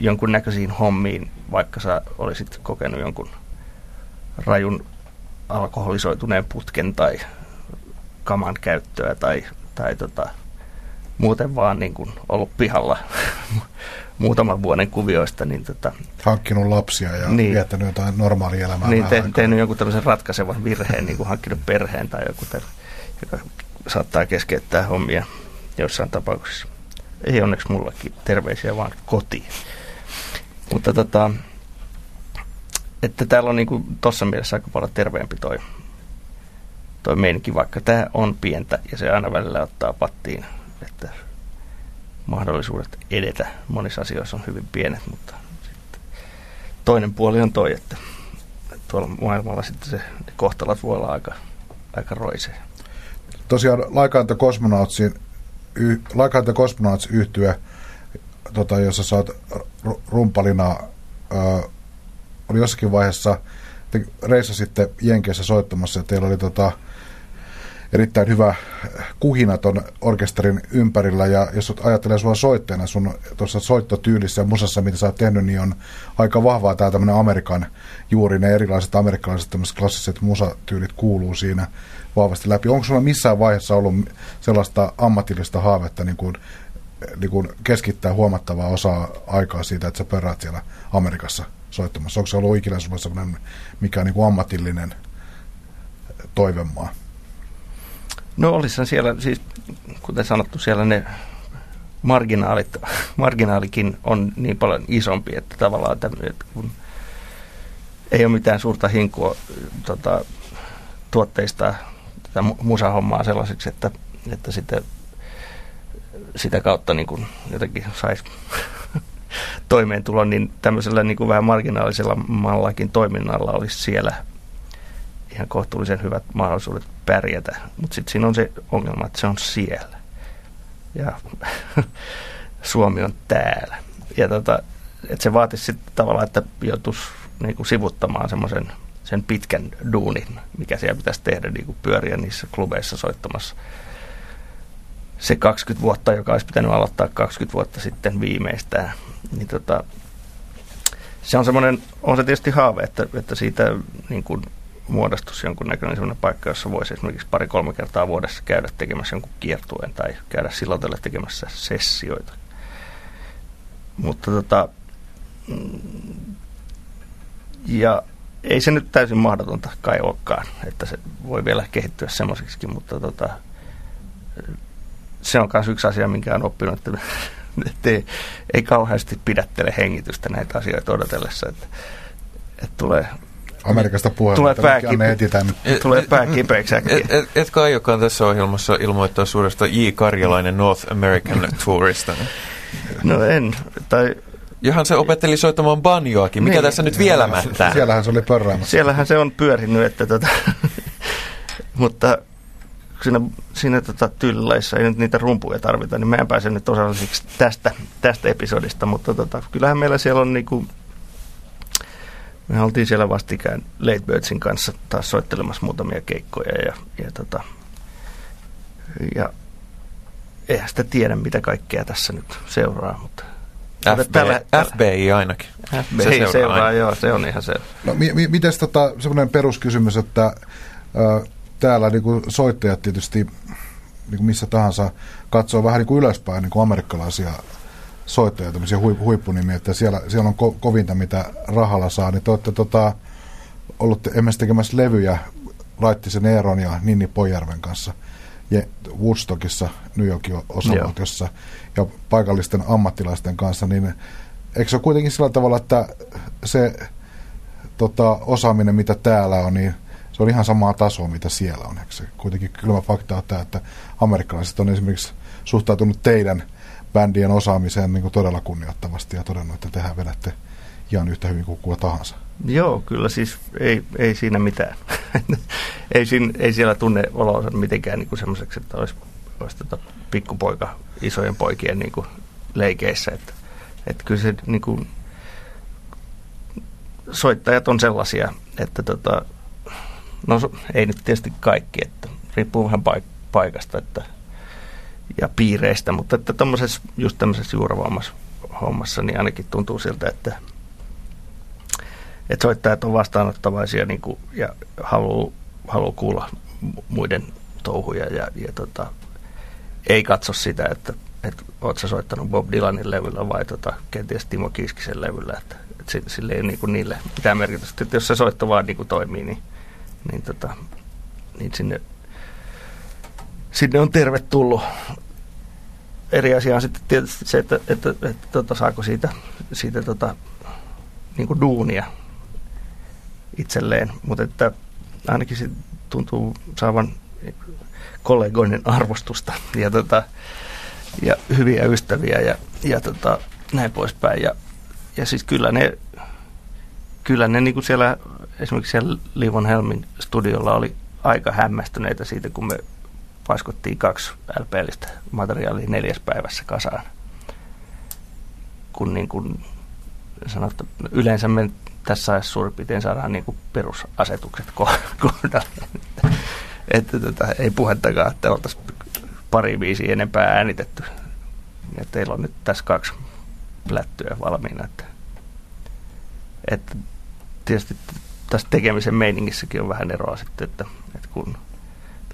[SPEAKER 2] jonkunnäköisiin hommiin, vaikka sä olisit kokenut jonkun rajun alkoholisoituneen putken tai kaman käyttöä tai, tai tota, muuten vaan niin kuin ollut pihalla <laughs> muutaman vuoden kuvioista. Niin tota,
[SPEAKER 3] hankkinut lapsia ja niin, viettänyt jotain normaalia elämää.
[SPEAKER 2] Niin, te, tehnyt jonkun tämmöisen ratkaisevan virheen, niin kuin hankkinut perheen tai joku, ter, joka saattaa keskeyttää hommia jossain tapauksessa. Ei onneksi mullakin terveisiä vaan kotiin. Mutta tota, että täällä on niinku tuossa mielessä aika paljon terveempi toi, toi meininki, vaikka tämä on pientä ja se aina välillä ottaa pattiin, että mahdollisuudet edetä monissa asioissa on hyvin pienet, mutta sitten toinen puoli on toi, että tuolla maailmalla sitten se, ne kohtalot voi olla aika, aika roisee.
[SPEAKER 3] Tosiaan Like Cosmonautsin y, Like Cosmonauts yhtyä, tota, jossa sä oot rumpalina, ö, oli jossakin vaiheessa, te reissasitte Jenkeissä soittamassa ja teillä oli tota, erittäin hyvä kuhina ton orkesterin ympärillä ja jos ajattelee sua soittajana sun tuossa soittotyylissä ja musassa, mitä sä oot tehnyt, niin on aika vahvaa tämä tämmöinen Amerikan juuri ne erilaiset amerikkalaiset tämmöiset klassiset musatyylit kuuluu siinä vahvasti läpi. Onko sulla missään vaiheessa ollut sellaista ammatillista haavetta niin kuin, niin kuin keskittää huomattavaa osaa aikaa siitä, että sä pörräät siellä Amerikassa soittamassa? Onko se ollut ikinä sulla sellainen mikä niin kuin ammatillinen toivemaa?
[SPEAKER 2] No olisihan siellä, siis kuten sanottu, siellä ne marginaalit, marginaalikin on niin paljon isompi, että tavallaan että, että kun ei ole mitään suurta hinkua tota, tuotteista tätä musahommaa sellaiseksi, että, että sitten sitä kautta niin kuin jotenkin saisi <laughs> toimeentulon, niin tämmöisellä niin kuin vähän marginaalisella mallakin toiminnalla olisi siellä ihan kohtuullisen hyvät mahdollisuudet pärjätä. Mutta sitten siinä on se ongelma, että se on siellä. Ja <laughs> Suomi on täällä. Ja tota, että se vaatisi sitten tavallaan, että joutuisi niin kuin sivuttamaan semmoisen sen pitkän duunin, mikä siellä pitäisi tehdä, niin kuin pyöriä niissä klubeissa soittamassa. Se 20 vuotta, joka olisi pitänyt aloittaa 20 vuotta sitten viimeistään, niin tota, se on semmoinen, on se tietysti haave, että, että siitä niin kuin muodostuisi jonkunnäköinen sellainen paikka, jossa voisi esimerkiksi pari-kolme kertaa vuodessa käydä tekemässä jonkun kiertueen tai käydä silloin tekemässä sessioita. Mutta tota, mm, ja ei se nyt täysin mahdotonta kai olekaan, että se voi vielä kehittyä semmoiseksi, mutta tota, se on myös yksi asia, minkä on oppinut, että, <laughs> että ei, ei kauheasti pidättele hengitystä näitä asioita odotellessa, että, että tulee
[SPEAKER 3] Amerikasta puhelta.
[SPEAKER 2] Tulee pää, kipe- tulee pää kipeäksi
[SPEAKER 1] äkkiä. Et, et, etkö aiokaan tässä ohjelmassa ilmoittaa suuresta J. Karjalainen North American <laughs> Tourista?
[SPEAKER 2] No en. Tai
[SPEAKER 1] Johan se opetteli soittamaan banjoakin. Mikä niin. tässä nyt vielä mättää?
[SPEAKER 3] Siellähän se oli pörräämässä.
[SPEAKER 2] Siellähän se on pyörinyt, että tota, <laughs> mutta siinä, siinä tota, tyylilaissa ei nyt niitä rumpuja tarvita, niin mä en pääse nyt osallisiksi tästä, tästä episodista, mutta tota, kyllähän meillä siellä on niinku, me oltiin siellä vastikään Late Birdsin kanssa taas soittelemassa muutamia keikkoja ja, ja, tota, ja eihän sitä tiedä, mitä kaikkea tässä nyt seuraa, mutta
[SPEAKER 1] FBI, tällä, FBI ainakin.
[SPEAKER 2] FBI se seuraa, seuraa aina. joo, se on ihan se.
[SPEAKER 3] No, mi, mi, miten tota, semmoinen peruskysymys, että ä, täällä niin kuin soittajat tietysti niin kuin missä tahansa katsoo vähän niin kuin ylöspäin niin kuin amerikkalaisia soittajia, tämmöisiä huip, huippunimiä, että siellä, siellä on ko, kovinta, mitä rahalla saa, niin te olette tota, ollut emme tekemässä levyjä Laittisen Eeron ja Ninni Pojärven kanssa. Woodstockissa, New Yorkin osavaltiossa. Ja paikallisten ammattilaisten kanssa, niin eikö se ole kuitenkin sillä tavalla, että se tota, osaaminen, mitä täällä on, niin se on ihan samaa tasoa, mitä siellä on. Eikö se kuitenkin kylmä fakta on tämä, että amerikkalaiset on esimerkiksi suhtautunut teidän bändien osaamiseen niin kuin todella kunnioittavasti ja todennut, että tehän vedätte ihan yhtä hyvin kuin kuka tahansa.
[SPEAKER 2] Joo, kyllä siis ei, ei siinä mitään. <laughs> ei, siinä, ei siellä tunne olonsa mitenkään niin semmoiseksi, että olisi, olisi tota pikkupoika isojen poikien niin kuin leikeissä. Että, että kyllä se niin kuin, soittajat on sellaisia, että tota, no ei nyt tietysti kaikki, että riippuu vähän paik- paikasta että, ja piireistä, mutta että tommosessa, just tämmöisessä juuravammassa hommassa, niin ainakin tuntuu siltä, että että soittajat on vastaanottavaisia niin kuin, ja haluaa haluu kuulla muiden touhuja ja, ja tota, ei katso sitä, että, että oot sä soittanut Bob Dylanin levyllä vai tota, kenties Timo Kiskisen levyllä, että, että sille ei niin kuin niille mitään merkitystä. Että jos se soitto vaan niin kuin toimii, niin, niin, tota, niin sinne, sinne on tervetullut. Eri asia on sitten tietysti se, että, että, että, että tota, saako siitä, siitä tota, niin kuin duunia itselleen, mutta että ainakin se tuntuu saavan kollegoinen arvostusta ja, tota, ja hyviä ystäviä ja, ja tota, näin poispäin. Ja, ja siis kyllä ne, kyllä ne niin kuin siellä, esimerkiksi siellä Livon Helmin studiolla oli aika hämmästyneitä siitä, kun me paiskottiin kaksi LP-listä materiaalia neljäs päivässä kasaan. Kun niin kuin sanottu, yleensä me tässä ajassa suurin piirtein saadaan niin kuin perusasetukset <laughs> kohdalle. että, että tota, ei puhettakaan, että oltaisiin pari viisi enempää äänitetty. Ja teillä on nyt tässä kaksi plättyä valmiina. Että, että tietysti tässä tekemisen meiningissäkin on vähän eroa sitten, että, että kun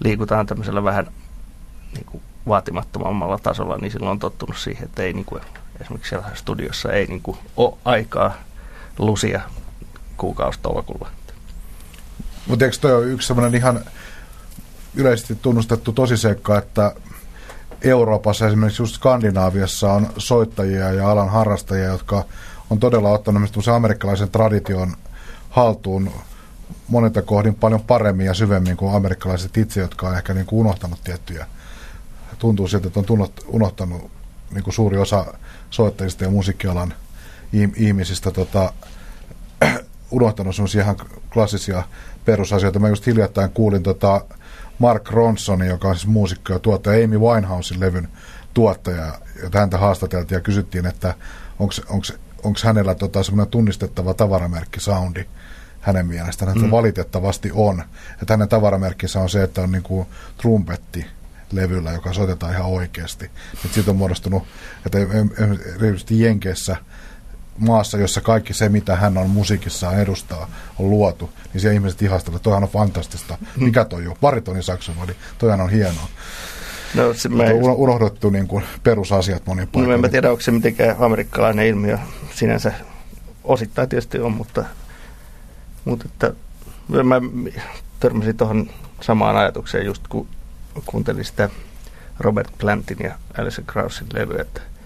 [SPEAKER 2] liikutaan tämmöisellä vähän niin kuin vaatimattomammalla tasolla, niin silloin on tottunut siihen, että ei niin kuin, esimerkiksi siellä studiossa ei niin kuin, ole aikaa lusia kuukausitolkulla.
[SPEAKER 3] Mutta eikö toi ole yksi sellainen ihan yleisesti tunnustettu tosiseikka, että Euroopassa, esimerkiksi just Skandinaaviassa on soittajia ja alan harrastajia, jotka on todella ottanut amerikkalaisen tradition haltuun monilta kohdin paljon paremmin ja syvemmin kuin amerikkalaiset itse, jotka on ehkä niin kuin unohtanut tiettyjä. Tuntuu siltä, että on unohtanut niin kuin suuri osa soittajista ja musiikkialan ihmisistä tota, <clears throat> unohtanut semmoisia ihan klassisia perusasioita. Mä just hiljattain kuulin tota Mark Ronson, joka on siis muusikko ja tuottaja, Amy Winehousein levyn tuottaja, jota häntä haastateltiin ja kysyttiin, että onko hänellä tota semmoinen tunnistettava tavaramerkki soundi hänen mielestään. Mm. valitettavasti on. Että hänen tavaramerkkinsä on se, että on niinku trumpetti levyllä, joka soitetaan ihan oikeasti. Että siitä on muodostunut, että erityisesti Jenkeissä maassa, jossa kaikki se, mitä hän on musiikissaan edustaa, on luotu, niin siellä ihmiset että toihan on fantastista. Mm. Mikä toi on? Baritoni saksofoni, toihan on hienoa. No, se mä... On unohdettu niin kuin perusasiat monin paikoin.
[SPEAKER 2] No, en mä tiedä, onko se mitenkään amerikkalainen ilmiö sinänsä. Osittain tietysti on, mutta, mutta että, mä törmäsin tuohon samaan ajatukseen just kun kuuntelin sitä Robert Plantin ja Alison Krausin levyä, että –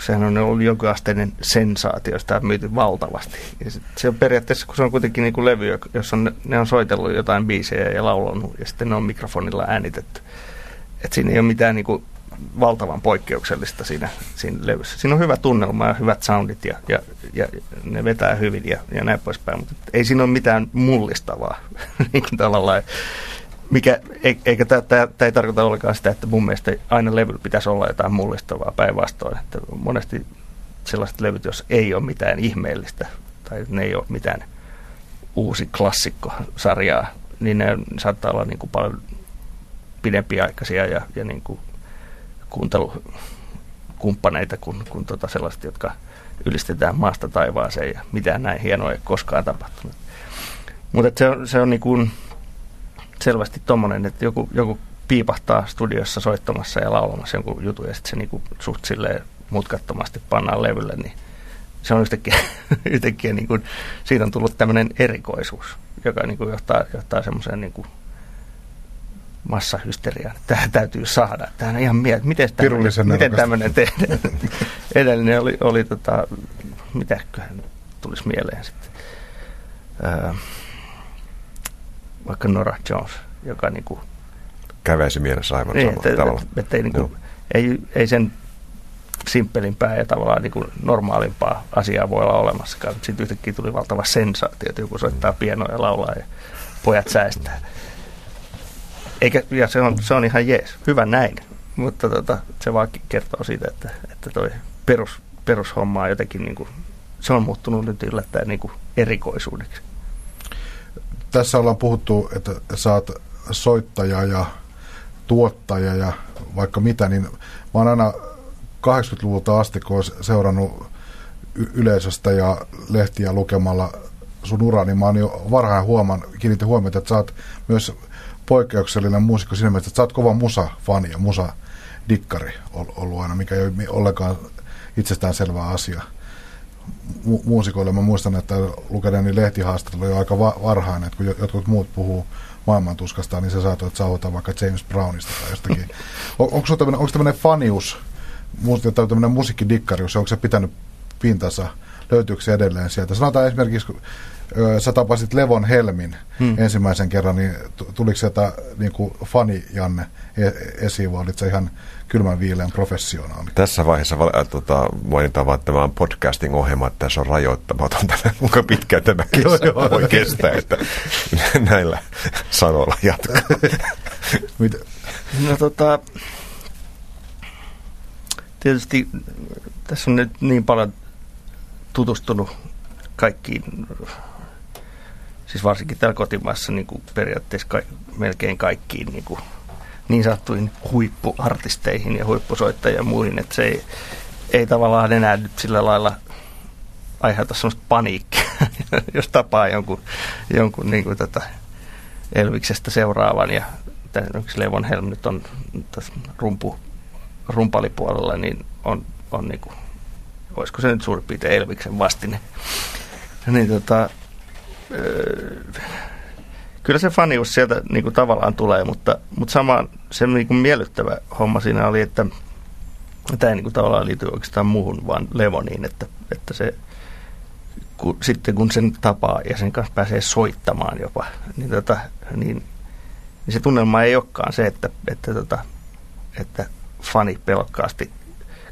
[SPEAKER 2] sehän on ollut jonkunasteinen sensaatio, sitä on myyty valtavasti. Ja se on periaatteessa, kun se on kuitenkin niin kuin levy, jossa on, ne on soitellut jotain biisejä ja laulanut, ja sitten ne on mikrofonilla äänitetty. Että siinä ei ole mitään niin kuin valtavan poikkeuksellista siinä, siinä levyssä. Siinä on hyvä tunnelma ja hyvät soundit ja, ja, ja ne vetää hyvin ja, ja näin poispäin, mutta ei siinä ole mitään mullistavaa <laughs> niin tavallaan mikä, eikä tämä ei tarkoita ollenkaan sitä, että mun mielestä aina levyllä pitäisi olla jotain mullistavaa päinvastoin. Että monesti sellaiset levyt, jos ei ole mitään ihmeellistä tai ne ei ole mitään uusi klassikkosarjaa, niin ne saattaa olla niin kuin paljon pidempiaikaisia ja, ja niin kuin kuuntelukumppaneita kuin, kuin tota sellaiset, jotka ylistetään maasta taivaaseen ja mitään näin hienoa ei koskaan tapahtunut. Mutta se on, se on niin kuin, selvästi tommonen, että joku, joku piipahtaa studiossa soittamassa ja laulamassa jonkun jutun ja sitten se niinku suht silleen mutkattomasti pannaan levylle, niin se on yhtäkkiä, <laughs> yhtäkkiä niin kuin, siitä on tullut tämmöinen erikoisuus, joka niin kuin johtaa, johtaa semmoiseen niin kuin massahysteriaan. Tämä täytyy saada. Tämä on ihan miet, miten tämmöinen, miten tämmöinen tehdään. <laughs> Edellinen oli, oli tota, mitäköhän tulisi mieleen sitten. Öö, vaikka Nora Jones, joka niin kuin,
[SPEAKER 4] käväisi mielessä aivan niin, samalla
[SPEAKER 2] että, tavalla. Että, että ei, niin kuin, ei, ei sen simppelimpää ja tavallaan niin kuin normaalimpaa asiaa voi olla olemassakaan. Sitten yhtäkkiä tuli valtava sensaatio, että joku soittaa pienoa ja laulaa ja pojat säästää. Eikä, ja se on, se on ihan jees, hyvä näin. Mutta tota, se vaan kertoo siitä, että, että toi perus, perushomma on jotenkin, niin kuin, se on muuttunut nyt yllättäen niin kuin erikoisuudeksi
[SPEAKER 3] tässä ollaan puhuttu, että oot soittaja ja tuottaja ja vaikka mitä, niin mä oon aina 80-luvulta asti, kun seurannut yleisöstä ja lehtiä lukemalla sun ura, niin mä oon jo varhain huoman, kiinnitin huomiota, että sä oot myös poikkeuksellinen muusikko siinä mielessä, että sä oot kova musa-fani ja musa-dikkari ollut aina, mikä ei ole ollenkaan itsestäänselvä asia mu- muusikoille. Mä muistan, että lukeneeni lehtihaastattelu jo aika va- varhain, että kun jotkut muut puhuu maailmantuskasta, niin sä saatoit sauhata vaikka James Brownista tai jostakin. <laughs> On, onko tämmöinen, onko tämmöinen fanius tai tämmöinen musiikkidikkarius, onko se pitänyt pintansa löytyykö se edelleen sieltä. Sanotaan esimerkiksi, kun sä tapasit Levon Helmin hmm. ensimmäisen kerran, niin tu- tuliko sieltä niin kuin fani Janne e- esiin, vai olit sä ihan kylmän viileän professionaali?
[SPEAKER 4] Tässä vaiheessa äh, tota, mainitaan vaan, tämä on podcasting-ohjelma, että tässä on rajoittamaton tämä, <laughs> kuinka pitkään tämä
[SPEAKER 3] Joo,
[SPEAKER 4] kestää,
[SPEAKER 3] joo.
[SPEAKER 4] voi kestää, että <laughs> näillä sanoilla jatkaa. <laughs>
[SPEAKER 3] Mit,
[SPEAKER 2] No tota, tietysti tässä on nyt niin paljon tutustunut kaikkiin, siis varsinkin täällä kotimaassa niin kuin periaatteessa ka- melkein kaikkiin niin, kuin niin sanottuihin huippuartisteihin ja huippusoittajiin ja muihin, että se ei, ei tavallaan enää nyt sillä lailla aiheuta sellaista paniikkia, <laughs> jos tapaa jonkun, jonkun niin kuin tätä Elviksestä seuraavan ja esimerkiksi Levon Helm nyt on tässä rumpu, rumpalipuolella, niin on, on niin kuin, olisiko se nyt suurin piirtein Elviksen vastine. Niin tota, öö, kyllä se fanius sieltä niin kuin tavallaan tulee, mutta, mutta sama se niin kuin miellyttävä homma siinä oli, että tämä ei niin kuin tavallaan liity oikeastaan muuhun, vaan Levoniin, että, että se kun, sitten kun sen tapaa ja sen kanssa pääsee soittamaan jopa, niin, tota, niin, niin se tunnelma ei olekaan se, että, että, tota, että fani pelokkaasti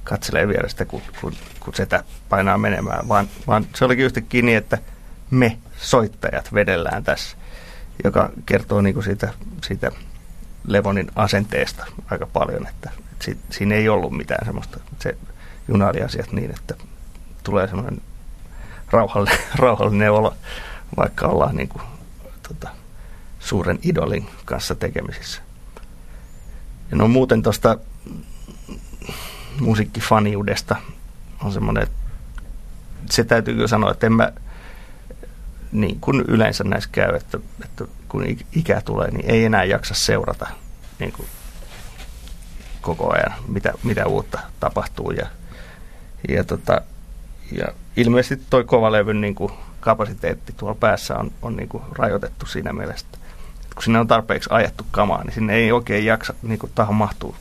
[SPEAKER 2] katselee vierestä, kun, kun, kun setä painaa menemään, vaan, vaan se olikin yhtäkkiä niin, että me soittajat vedellään tässä, joka kertoo niin kuin siitä, siitä Levonin asenteesta aika paljon, että, että si, siinä ei ollut mitään semmoista, se junaili asiat niin, että tulee semmoinen rauhallinen, <laughs> rauhallinen olo, vaikka ollaan niin kuin, tota, suuren idolin kanssa tekemisissä. Ja no muuten tuosta musiikkifaniudesta on semmoinen, että se täytyy kyllä sanoa, että en mä, niin kuin yleensä näissä käy, että, että kun ikä tulee, niin ei enää jaksa seurata niin kuin koko ajan, mitä, mitä uutta tapahtuu. Ja, ja, tota, ja ilmeisesti toi kovalevyn niin kuin kapasiteetti tuolla päässä on, on niin kuin rajoitettu siinä mielessä, että kun sinne on tarpeeksi ajettu kamaa, niin sinne ei oikein jaksa niin kuin tähän mahtuu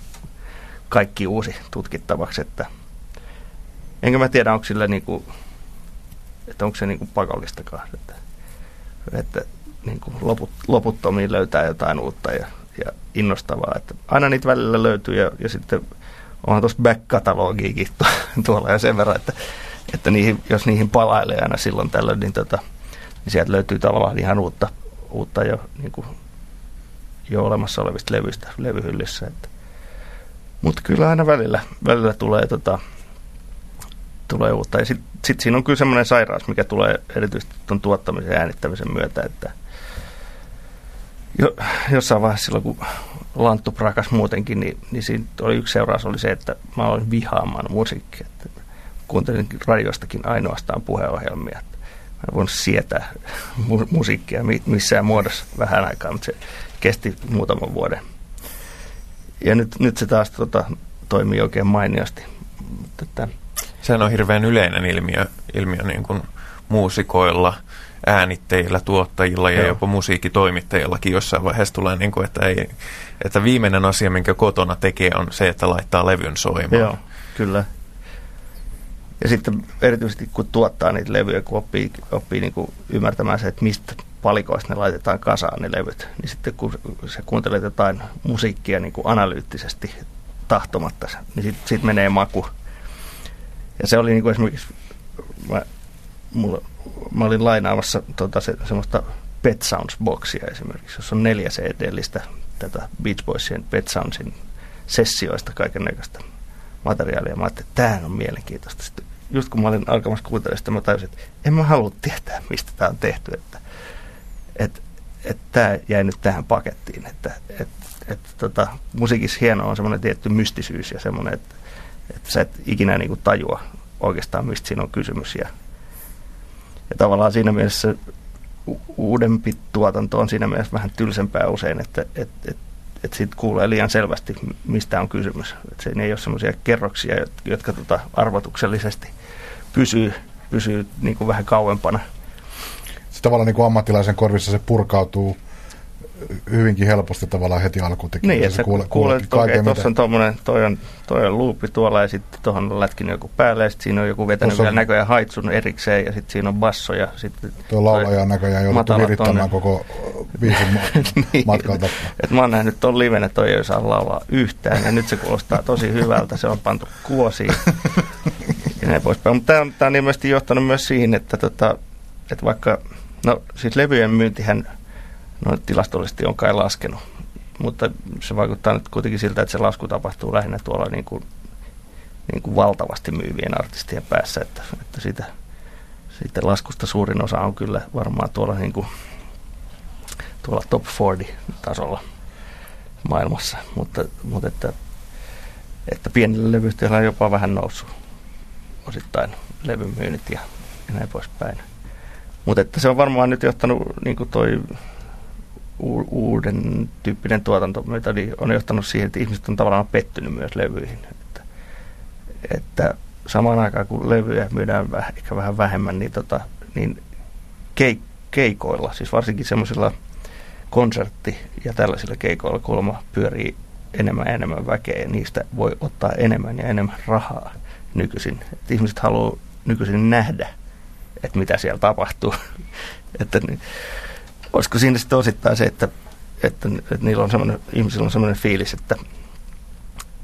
[SPEAKER 2] kaikki uusi tutkittavaksi. Että, enkä mä tiedä, onko sillä niin kuin, että onko se niin kuin pakollistakaan, että, että niin kuin loput, loputtomiin löytää jotain uutta ja, ja innostavaa. Että aina niitä välillä löytyy ja, ja sitten onhan tuossa back-katalogiikin tuolla ja sen verran, että, että niihin, jos niihin palailee aina silloin tällöin, niin, tota, niin sieltä löytyy tavallaan ihan uutta, uutta jo, niin kuin, jo olemassa olevista levyistä levyhyllyssä. Että. Mutta kyllä aina välillä, välillä tulee, tota, tulee uutta. Ja sitten sit siinä on kyllä semmoinen sairaus, mikä tulee erityisesti tuon tuottamisen ja äänittämisen myötä, että jo, jossain vaiheessa silloin, kun Lanttu prakas muutenkin, niin, niin siinä oli yksi seuraus oli se, että mä aloin vihaamaan musiikkia. Että kuuntelin radiostakin ainoastaan puheohjelmia. Että mä en voinut sietää mu- musiikkia missään muodossa vähän aikaa, mutta se kesti muutaman vuoden. Ja nyt, nyt se taas tota, toimii oikein mainiosti. Että,
[SPEAKER 1] Sehän on hirveän yleinen ilmiö, ilmiö niin kuin muusikoilla, äänitteillä, tuottajilla ja
[SPEAKER 2] Joo.
[SPEAKER 1] jopa musiikkitoimittajillakin jossain vaiheessa tulee, niin kuin, että, ei, että viimeinen asia, minkä kotona tekee, on se, että laittaa levyn soimaan.
[SPEAKER 2] Joo, kyllä. Ja sitten erityisesti kun tuottaa niitä levyjä, kun oppii, oppii niin kuin ymmärtämään se, että mistä palikoista ne laitetaan kasaan ne levyt, niin sitten kun sä kuuntelet jotain musiikkia niin kuin analyyttisesti tahtomatta, niin sitten sit menee maku. Ja se oli niin kuin esimerkiksi, mä, mulla, mä olin lainaamassa tota, se, semmoista Pet Sounds-boksia esimerkiksi, jossa on neljä CD-listä tätä Beach Boysien Pet Soundsin sessioista kaiken näköistä materiaalia. Mä ajattelin, että tämähän on mielenkiintoista. Sitten just kun mä olin alkamassa kuuntelemaan sitä, mä tajusin, että en mä halua tietää, mistä tämä on tehty. Että, että, että tämä jäi nyt tähän pakettiin. Että, että, että tota, musiikissa hienoa on semmoinen tietty mystisyys ja semmoinen, että, että sä et ikinä niin kuin tajua oikeastaan, mistä siinä on kysymys. Ja, ja tavallaan siinä mielessä uudempi tuotanto on siinä mielessä vähän tylsempää usein, että, että, että että siitä kuulee liian selvästi, mistä on kysymys. Että se ei ole semmoisia kerroksia, jotka, jotka tota arvotuksellisesti pysyy, pysyy niin kuin vähän kauempana.
[SPEAKER 3] Tavallaan niin kuin ammattilaisen korvissa se purkautuu hyvinkin helposti tavallaan heti alkuun.
[SPEAKER 2] Niin, että kuule, kuulet, että okei, tuossa on tommonen, toi on, toi on luupi tuolla ja sitten tuohon on lätkinyt joku päälle ja sitten siinä on joku vetänyt vielä näköjään haitsun erikseen ja sitten siinä on basso ja sitten...
[SPEAKER 3] Tuo laulaja on näköjään jouduttu virittämään koko biisin <laughs> niin, matkalta.
[SPEAKER 2] Et mä oon nähnyt ton liven, että toi ei saa laulaa yhtään ja nyt se kuulostaa tosi hyvältä, se on pantu kuosiin <laughs> ja näin poispäin. Mutta tämä on, tää on ilmeisesti johtanut myös siihen, että, tota, että vaikka, no siis levyjen myyntihän no, tilastollisesti on kai laskenut. Mutta se vaikuttaa nyt kuitenkin siltä, että se lasku tapahtuu lähinnä tuolla niin kuin, niin kuin valtavasti myyvien artistien päässä, että, että siitä, siitä laskusta suurin osa on kyllä varmaan tuolla, niin kuin, tuolla top 40-tasolla maailmassa, mutta, mutta että, että pienillä levyyhtiöillä on jopa vähän noussut osittain levymyynnit ja, näin poispäin. Mutta että se on varmaan nyt johtanut niin kuin toi uuden tyyppinen tuotantometodi on johtanut siihen, että ihmiset on tavallaan pettynyt myös levyihin. Että, että samaan aikaan kun levyjä myydään väh, ehkä vähän vähemmän, niin, tota, niin keik, keikoilla, siis varsinkin semmoisilla konsertti- ja tällaisilla keikoilla kulma pyörii enemmän ja enemmän väkeä ja niistä voi ottaa enemmän ja enemmän rahaa nykyisin. Että ihmiset haluaa nykyisin nähdä, että mitä siellä tapahtuu. <laughs> että, niin, olisiko siinä sitten osittain se, että, että, että niillä on semmoinen, ihmisillä on semmoinen fiilis, että,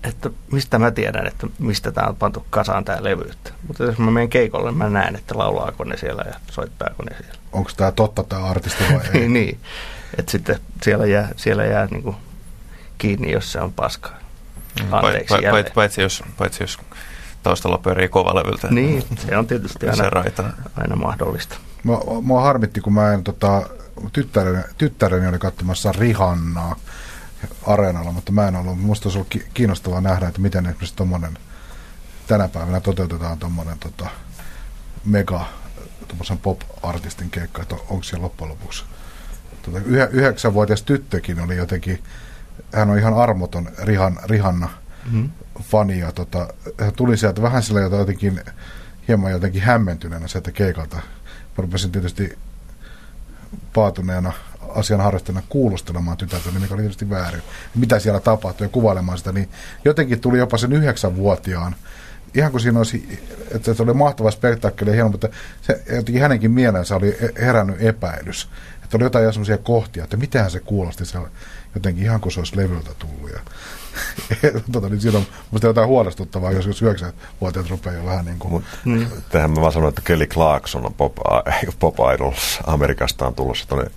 [SPEAKER 2] että mistä mä tiedän, että mistä tämä on pantu kasaan tämä levy. Mutta jos mä menen keikolle, mä näen, että laulaako ne siellä ja soittaako ne siellä.
[SPEAKER 3] Onko tämä totta tämä artisti vai <laughs> ei?
[SPEAKER 2] niin, että sitten siellä jää, siellä jää niin kuin kiinni, jos se on paskaa.
[SPEAKER 1] Mm. Anteeksi pa, pa, paitsi, jos, paitsi jos taustalla pyörii kovalevyltä.
[SPEAKER 2] Niin, se on tietysti <laughs> aina, aina mahdollista.
[SPEAKER 3] Mua, mua harmitti, kun mä en tota, tyttäreni, tyttäreni oli katsomassa Rihannaa areenalla, mutta mä en ollut. Musta olisi ollut kiinnostavaa nähdä, että miten esimerkiksi tommonen, tänä päivänä toteutetaan tuommoinen tota, mega pop-artistin keikka, että onko siellä loppujen lopuksi. Tota, yh, yhdeksänvuotias tyttökin oli jotenkin, hän on ihan armoton Rihan, Rihanna mm-hmm. fani ja tota, hän tuli sieltä vähän sillä jotenkin hieman jotenkin hämmentyneenä sieltä keikalta. Mä rupesin tietysti paatuneena asian harrastajana kuulostelemaan tytärtä, niin mikä oli tietysti väärin. Mitä siellä tapahtui ja kuvailemaan sitä, niin jotenkin tuli jopa sen yhdeksänvuotiaan ihan kuin siinä olisi, että se oli mahtava spektaakkeli ja hieno, mutta se, jotenkin hänenkin mielensä oli herännyt epäilys. Että oli jotain sellaisia kohtia, että mitähän se kuulosti siellä jotenkin ihan kuin se olisi levyltä tullut. Ja, <laughs> tota, niin siinä on musta jotain huolestuttavaa, jos, jos vuotiaat rupeaa jo vähän niin kuin... Mut,
[SPEAKER 4] mm. Tähän mä vaan sanoin, että Kelly Clarkson on pop, pop Idols Amerikasta on tulossa tuonne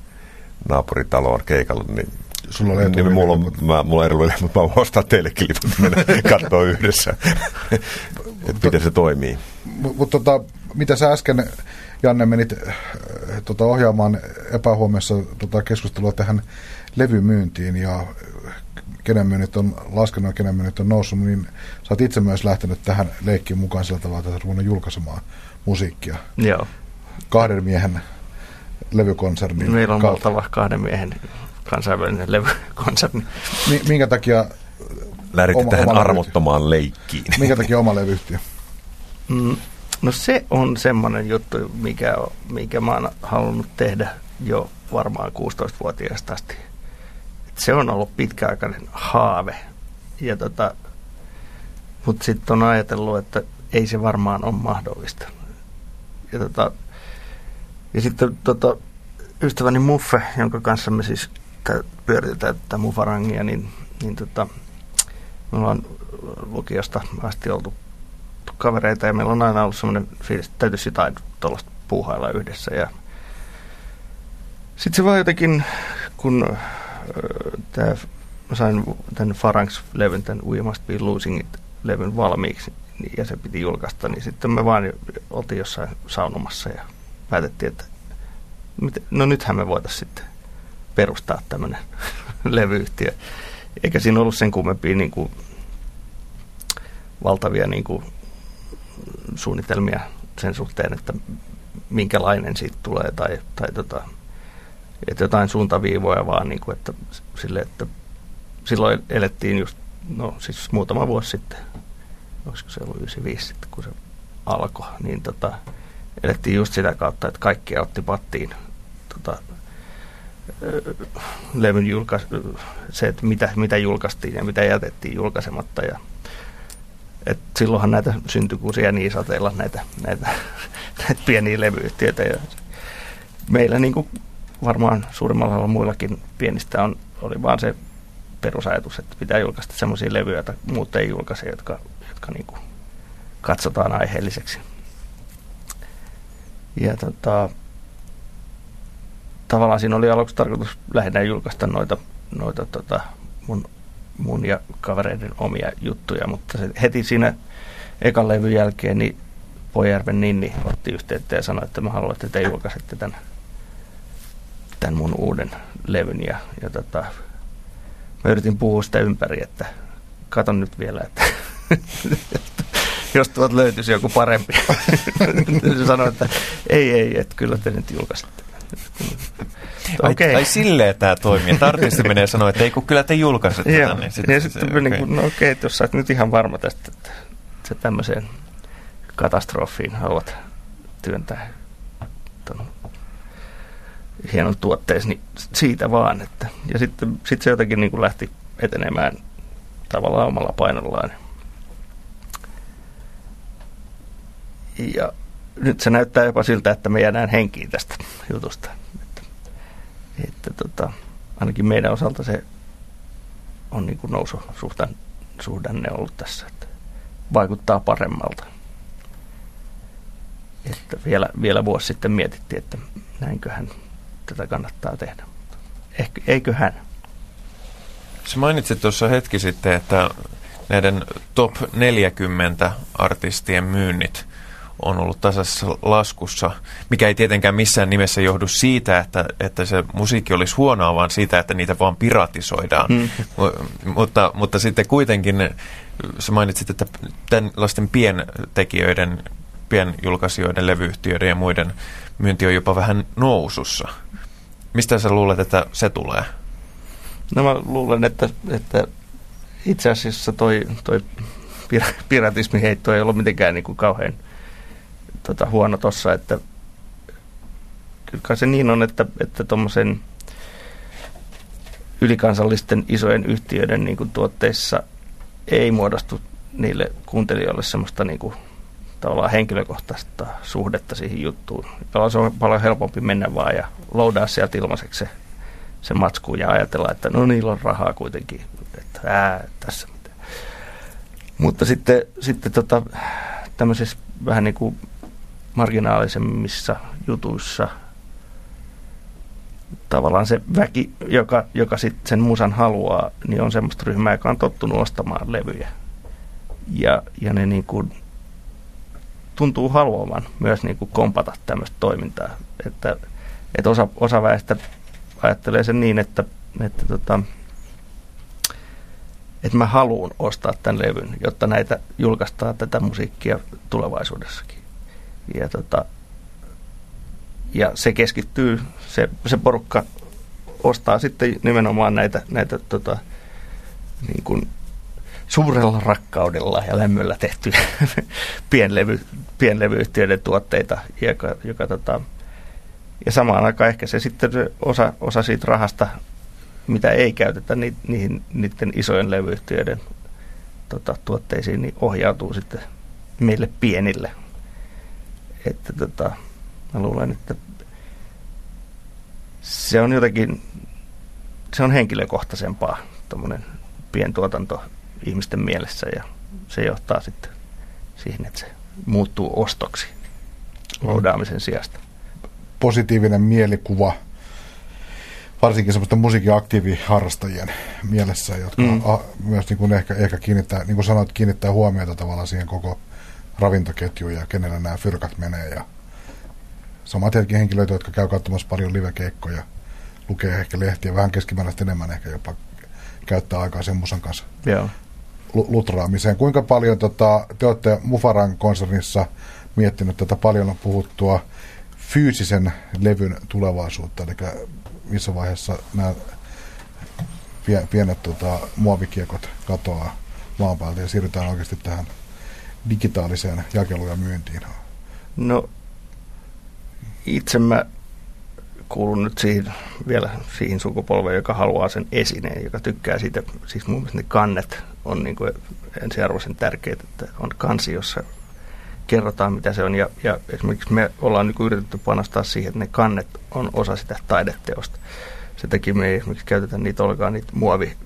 [SPEAKER 4] naapuritaloon keikalle, niin
[SPEAKER 3] Sulla on niin,
[SPEAKER 4] mulla on, mä, mulla on eri mutta mä voin ostaa teillekin liput, <laughs> mennä katsoa yhdessä, että miten se toimii.
[SPEAKER 3] Mutta tota, mitä sä äsken, Janne, menit äh, tota, ohjaamaan epähuomiossa tota, keskustelua tähän levymyyntiin ja kenen myynnit on laskenut ja kenen myynnit on noussut, niin sä oot itse myös lähtenyt tähän leikkiin mukaan sillä tavalla, että sä julkaisemaan musiikkia.
[SPEAKER 2] Joo.
[SPEAKER 3] Kahden miehen levykonserni.
[SPEAKER 2] Meillä on kautta. valtava kahden miehen kansainvälinen levykonserni.
[SPEAKER 3] Minkä takia
[SPEAKER 4] Lähditte oma, tähän oma armottomaan leikkiin.
[SPEAKER 3] Minkä takia oma levyyhtiö?
[SPEAKER 2] Mm, no se on semmoinen juttu, mikä, mikä mä oon halunnut tehdä jo varmaan 16-vuotiaasta asti se on ollut pitkäaikainen haave. Ja tota, mutta sitten on ajatellut, että ei se varmaan ole mahdollista. Ja, tota, ja sitten tota, ystäväni Muffe, jonka kanssa me siis pyöritetään tätä Mufarangia, niin, niin tota, me ollaan lukiosta asti oltu kavereita ja meillä on aina ollut semmoinen fiilis, että täytyisi jotain tuollaista puuhailla yhdessä. Ja sitten se vaan jotenkin, kun tämä, mä sain tämän Faranks-levyn, tämän We Must Be Losing It-levyn valmiiksi ja se piti julkaista, niin sitten me vaan oltiin jossain saunomassa ja päätettiin, että no nythän me voitaisiin sitten perustaa tämmöinen <laughs> levyyhtiö. Eikä siinä ollut sen kummempia niin kuin, valtavia niin kuin, suunnitelmia sen suhteen, että minkälainen siitä tulee tai, tai tota, että jotain suuntaviivoja vaan, niin kuin, että, sille, että silloin elettiin just, no siis muutama vuosi sitten, olisiko se ollut 95 sitten, kun se alkoi, niin tota, elettiin just sitä kautta, että kaikkia otti pattiin tota, levyn julkais, se, että mitä, mitä julkaistiin ja mitä jätettiin julkaisematta. Ja, et silloinhan näitä syntyi kuin sieniä sateilla näitä, näitä, <laughs> näitä pieniä levyyhtiöitä. Ja meillä niin kuin varmaan suurimmalla muillakin pienistä on, oli vaan se perusajatus, että pitää julkaista sellaisia levyjä, joita muut ei julkaise, jotka, jotka niin kuin katsotaan aiheelliseksi. Ja tota, tavallaan siinä oli aluksi tarkoitus lähinnä julkaista noita, noita tota, mun, mun ja kavereiden omia juttuja, mutta se heti siinä ekan levyn jälkeen niin Pojärven Ninni otti yhteyttä ja sanoi, että mä haluan, että te julkaisette tämän, tämän mun uuden levyn. Ja, ja tota, mä yritin puhua sitä ympäri, että katon nyt vielä, että <laughs> jos tuot löytyisi joku parempi. <laughs> se sanoi, että ei, ei, että kyllä te nyt julkaisitte.
[SPEAKER 1] Okay. Ai, ai silleen tämä toimii, että artisti menee ja sanoo, että ei kun kyllä te julkaisette
[SPEAKER 2] tätä. Niin sitten, ja sitten se, niin kuin, no okei, okay, jos sä nyt ihan varma tästä, että se tämmöiseen katastrofiin haluat työntää ton hienon tuotteesi, niin siitä vaan. Että, ja sitten sit se jotenkin niin kuin lähti etenemään tavallaan omalla painollaan. Ja nyt se näyttää jopa siltä, että me jäädään henkiin tästä jutusta. Että, että tota, ainakin meidän osalta se on niin kuin nousu suhdanne ollut tässä, että vaikuttaa paremmalta. Että vielä, vielä vuosi sitten mietittiin, että näinköhän tätä kannattaa tehdä. Ehkä, eiköhän.
[SPEAKER 1] Sä mainitsit tuossa hetki sitten, että näiden top 40 artistien myynnit on ollut tasaisessa laskussa, mikä ei tietenkään missään nimessä johdu siitä, että, että se musiikki olisi huonoa, vaan siitä, että niitä vaan piratisoidaan. Mm. mutta, mutta sitten kuitenkin sä mainitsit, että tällaisten pientekijöiden, pienjulkaisijoiden, levyyhtiöiden ja muiden myynti on jopa vähän nousussa. Mistä sä luulet, että se tulee?
[SPEAKER 2] No mä luulen, että, että itse asiassa toi, toi piratismiheitto ei ollut mitenkään niin kuin kauhean tota, huono tossa, että kyllä se niin on, että, että tuommoisen ylikansallisten isojen yhtiöiden niin kuin tuotteissa ei muodostu niille kuuntelijoille semmoista niin kuin, tavallaan henkilökohtaista suhdetta siihen juttuun. Se on paljon helpompi mennä vaan ja loudaa sieltä ilmaiseksi se, se matsku ja ajatella, että no niillä on rahaa kuitenkin, että ää, tässä mitään. Mutta sitten, sitten tota, tämmöisessä vähän niin kuin marginaalisemmissa jutuissa tavallaan se väki, joka, joka sitten sen musan haluaa, niin on semmoista ryhmää, joka on tottunut ostamaan levyjä. Ja, ja ne niin kuin tuntuu haluavan myös niin kuin kompata tämmöistä toimintaa. Että, että osa, osa väestä ajattelee sen niin, että, että, tota, että mä haluan ostaa tämän levyn, jotta näitä julkaistaan tätä musiikkia tulevaisuudessakin. Ja, tota, ja se keskittyy, se, se porukka ostaa sitten nimenomaan näitä, näitä tota, niin kuin suurella rakkaudella ja lämmöllä tehtyjä <laughs> pienlevy, pienlevyyhtiöiden tuotteita, joka, joka tota, ja samaan aikaan ehkä se sitten osa, osa siitä rahasta, mitä ei käytetä ni, niihin niiden isojen levyyhtiöiden tota, tuotteisiin, niin ohjautuu sitten meille pienille. Että tota, mä luulen, että se on jotenkin, se on henkilökohtaisempaa tuommoinen pientuotanto ihmisten mielessä ja se johtaa sitten siihen, että se muuttuu ostoksi loudaamisen sijasta.
[SPEAKER 3] Positiivinen mielikuva, varsinkin semmoista musiikin aktiiviharrastajien mielessä, jotka mm. a, myös niin kuin ehkä, ehkä kiinnittää, niin kuin sanoit, kiinnittää huomiota tavallaan siihen koko ravintoketjuun ja kenellä nämä fyrkat menee. Ja samat hetken henkilöitä, jotka käy katsomassa paljon livekeikkoja, lukee ehkä lehtiä, vähän keskimääräistä enemmän ehkä jopa käyttää aikaa sen musan kanssa
[SPEAKER 2] Joo.
[SPEAKER 3] Lutraamiseen. Kuinka paljon tota, te olette Mufaran konsernissa miettinyt tätä paljon on puhuttua fyysisen levyn tulevaisuutta, eli missä vaiheessa nämä pienet tota, muovikiekot katoaa maan päältä ja siirrytään oikeasti tähän digitaaliseen jakeluun ja myyntiin?
[SPEAKER 2] No itse mä kuulun nyt siihen, vielä siihen sukupolveen, joka haluaa sen esineen, joka tykkää siitä. Siis mun mielestä ne kannet on niin kuin ensiarvoisen tärkeitä, että on kansi, jossa kerrotaan, mitä se on. Ja, ja esimerkiksi me ollaan niin yritetty panostaa siihen, että ne kannet on osa sitä taideteosta. Se takia me ei esimerkiksi käytetä niitä ollenkaan niitä muovi,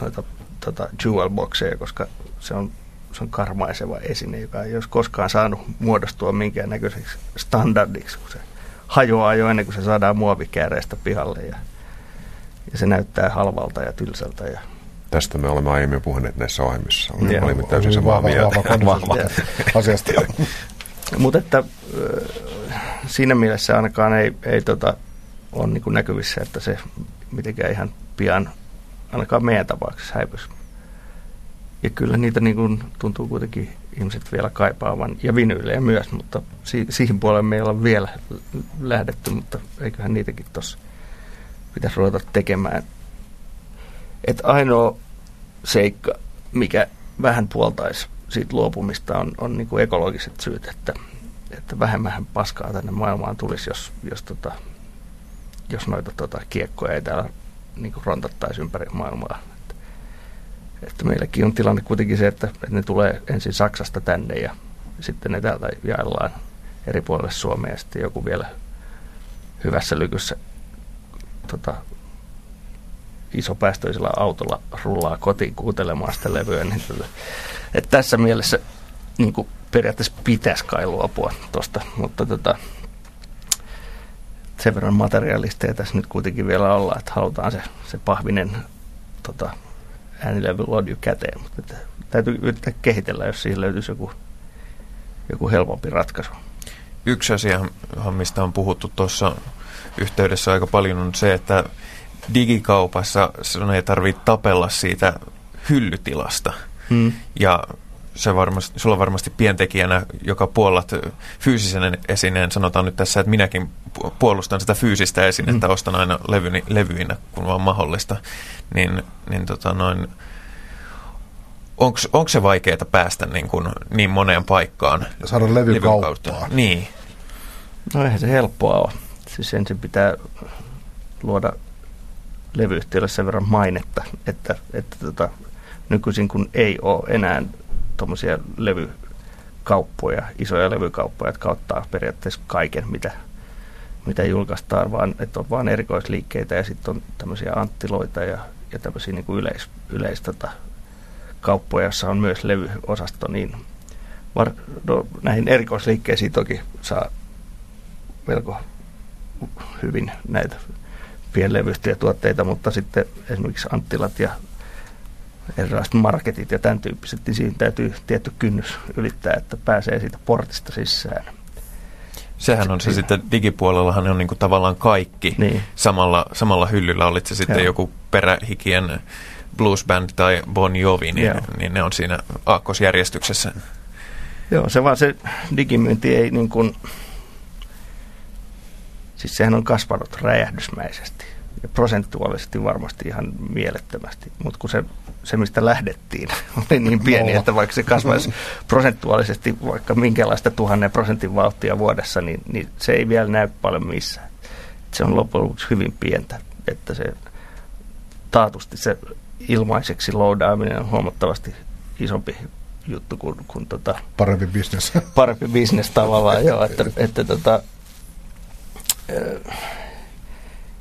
[SPEAKER 2] noita tota, jewel boxeja, koska se on, se on karmaiseva esine, joka ei olisi koskaan saanut muodostua minkään näköiseksi standardiksi, kun se hajoaa jo ennen kuin se saadaan muovikääreistä pihalle ja, ja se näyttää halvalta ja tylsältä ja
[SPEAKER 4] Tästä me olemme aiemmin puhuneet näissä ohjelmissa. Olemme, olimme täysin samaa
[SPEAKER 3] vahva,
[SPEAKER 4] mieltä.
[SPEAKER 3] Vahva, vahva asiasta. <laughs>
[SPEAKER 2] Mutta että siinä mielessä ainakaan ei, ei tota, ole niin kuin näkyvissä, että se mitenkään ihan pian ainakaan meidän tapauksessa häipyisi. Ja kyllä niitä niin kuin tuntuu kuitenkin ihmiset vielä kaipaavan, ja vinyylejä myös, mutta si- siihen puolelle me ei olla vielä lähdetty, mutta eiköhän niitäkin tuossa pitäisi ruveta tekemään. Et ainoa seikka, mikä vähän puoltaisi siitä luopumista, on, on niin ekologiset syyt, että, että vähemmän paskaa tänne maailmaan tulisi, jos, jos, tota, jos noita tota, kiekkoja ei täällä niin rontattaisi ympäri maailmaa. Että, meilläkin on tilanne kuitenkin se, että, että ne tulee ensin Saksasta tänne ja sitten ne täältä jaellaan eri puolille Suomea ja sitten joku vielä hyvässä lykyssä tota, isopäästöisellä autolla rullaa kotiin kuuntelemaan sitä levyä. Niin tota, että tässä mielessä niin kuin periaatteessa pitäisi kai luopua tuosta, mutta tota, sen verran materialisteja tässä nyt kuitenkin vielä olla, että halutaan se, se pahvinen tota, äänilevy lodju käteen, mutta että täytyy yrittää kehitellä, jos siihen löytyisi joku, joku helpompi ratkaisu.
[SPEAKER 1] Yksi asia, mistä on puhuttu tuossa yhteydessä aika paljon, on se, että digikaupassa sun ei tarvitse tapella siitä hyllytilasta. Hmm. Ja se varmasti, sulla varmasti pientekijänä, joka puolat fyysisen esineen, sanotaan nyt tässä, että minäkin puolustan sitä fyysistä esinettä, mm. ostan aina levyni, levyinä, kun vaan mahdollista, niin, niin tota noin, onko se vaikeaa päästä niin, kuin, niin moneen paikkaan?
[SPEAKER 3] Saada levykauppaa.
[SPEAKER 1] Niin.
[SPEAKER 2] No eihän se helppoa ole. Siis ensin pitää luoda levyyhtiölle sen verran mainetta, että, että tota, nykyisin kun ei ole enää tuommoisia levykauppoja, isoja levykauppoja, jotka ottaa periaatteessa kaiken, mitä, mitä julkaistaan, vaan että on vain erikoisliikkeitä ja sitten on tämmöisiä anttiloita ja, ja tämmöisiä niin yleis, yleis tota, kauppoja, jossa on myös levyosasto, niin var, no, näihin erikoisliikkeisiin toki saa melko hyvin näitä pienlevyistä tuotteita, mutta sitten esimerkiksi Anttilat ja erilaiset marketit ja tämän tyyppiset, niin siinä täytyy tietty kynnys ylittää, että pääsee siitä portista sisään.
[SPEAKER 1] Sehän on se sitten, digipuolellahan on niin kuin tavallaan kaikki niin. samalla, samalla hyllyllä, olit se sitten Joo. joku perähikien blues band tai Bon Jovi, niin, niin ne on siinä aakkosjärjestyksessä.
[SPEAKER 2] Joo, se vaan se digimyynti ei niin kuin, siis sehän on kasvanut räjähdysmäisesti ja prosentuaalisesti varmasti ihan mielettömästi, mutta kun se, se mistä lähdettiin <laughs> oli niin pieni, no. että vaikka se kasvaisi prosentuaalisesti vaikka minkälaista tuhannen prosentin vauhtia vuodessa, niin, niin se ei vielä näy paljon missään. Se on loppujen lopuksi hyvin pientä, että se taatusti se ilmaiseksi loadaaminen on huomattavasti isompi juttu kuin, kuin tota,
[SPEAKER 3] parempi bisnes. <laughs>
[SPEAKER 2] Parempi bisnes tavallaan, joo, että, <laughs> että tota,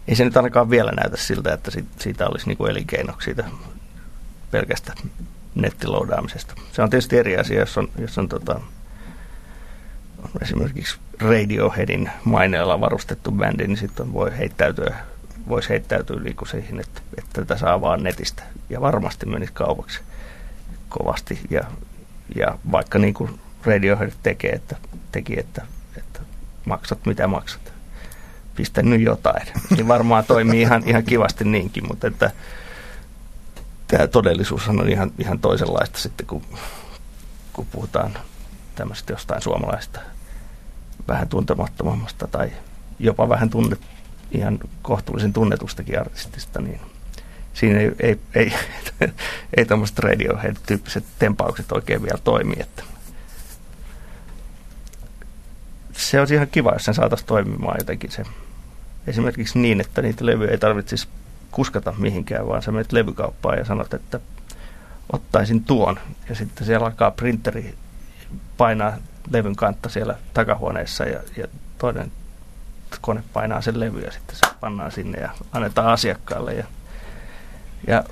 [SPEAKER 2] ei se nyt ainakaan vielä näytä siltä, että siitä olisi niin kuin elinkeino siitä pelkästä nettiloudaamisesta. Se on tietysti eri asia, jos on, jos on, tota, esimerkiksi Radioheadin maineella varustettu bändi, niin sitten voi heittäytyä, voisi heittäytyä niin siihen, että, että tätä saa vaan netistä. Ja varmasti menisi kaupaksi kovasti. Ja, ja vaikka niin kuin Radiohead tekee, että, teki, että, että maksat mitä maksat pistänyt jotain. Niin varmaan toimii ihan, ihan kivasti niinkin, mutta että tämä todellisuus on ihan, ihan toisenlaista sitten, kun, kun puhutaan tämmöistä jostain suomalaista vähän tuntemattomammasta tai jopa vähän tunnet, ihan kohtuullisen tunnetustakin artistista, niin siinä ei, ei, ei, <laughs> ei tämmöiset Radiohead-tyyppiset tempaukset oikein vielä toimi. Että se olisi ihan kiva, jos sen saataisiin toimimaan jotenkin se esimerkiksi niin, että niitä levyjä ei tarvitsisi kuskata mihinkään, vaan sä menet levykauppaan ja sanot, että ottaisin tuon. Ja sitten siellä alkaa printeri painaa levyn kantta siellä takahuoneessa ja, ja toinen kone painaa sen levy ja sitten se pannaan sinne ja annetaan asiakkaalle. Ja, ja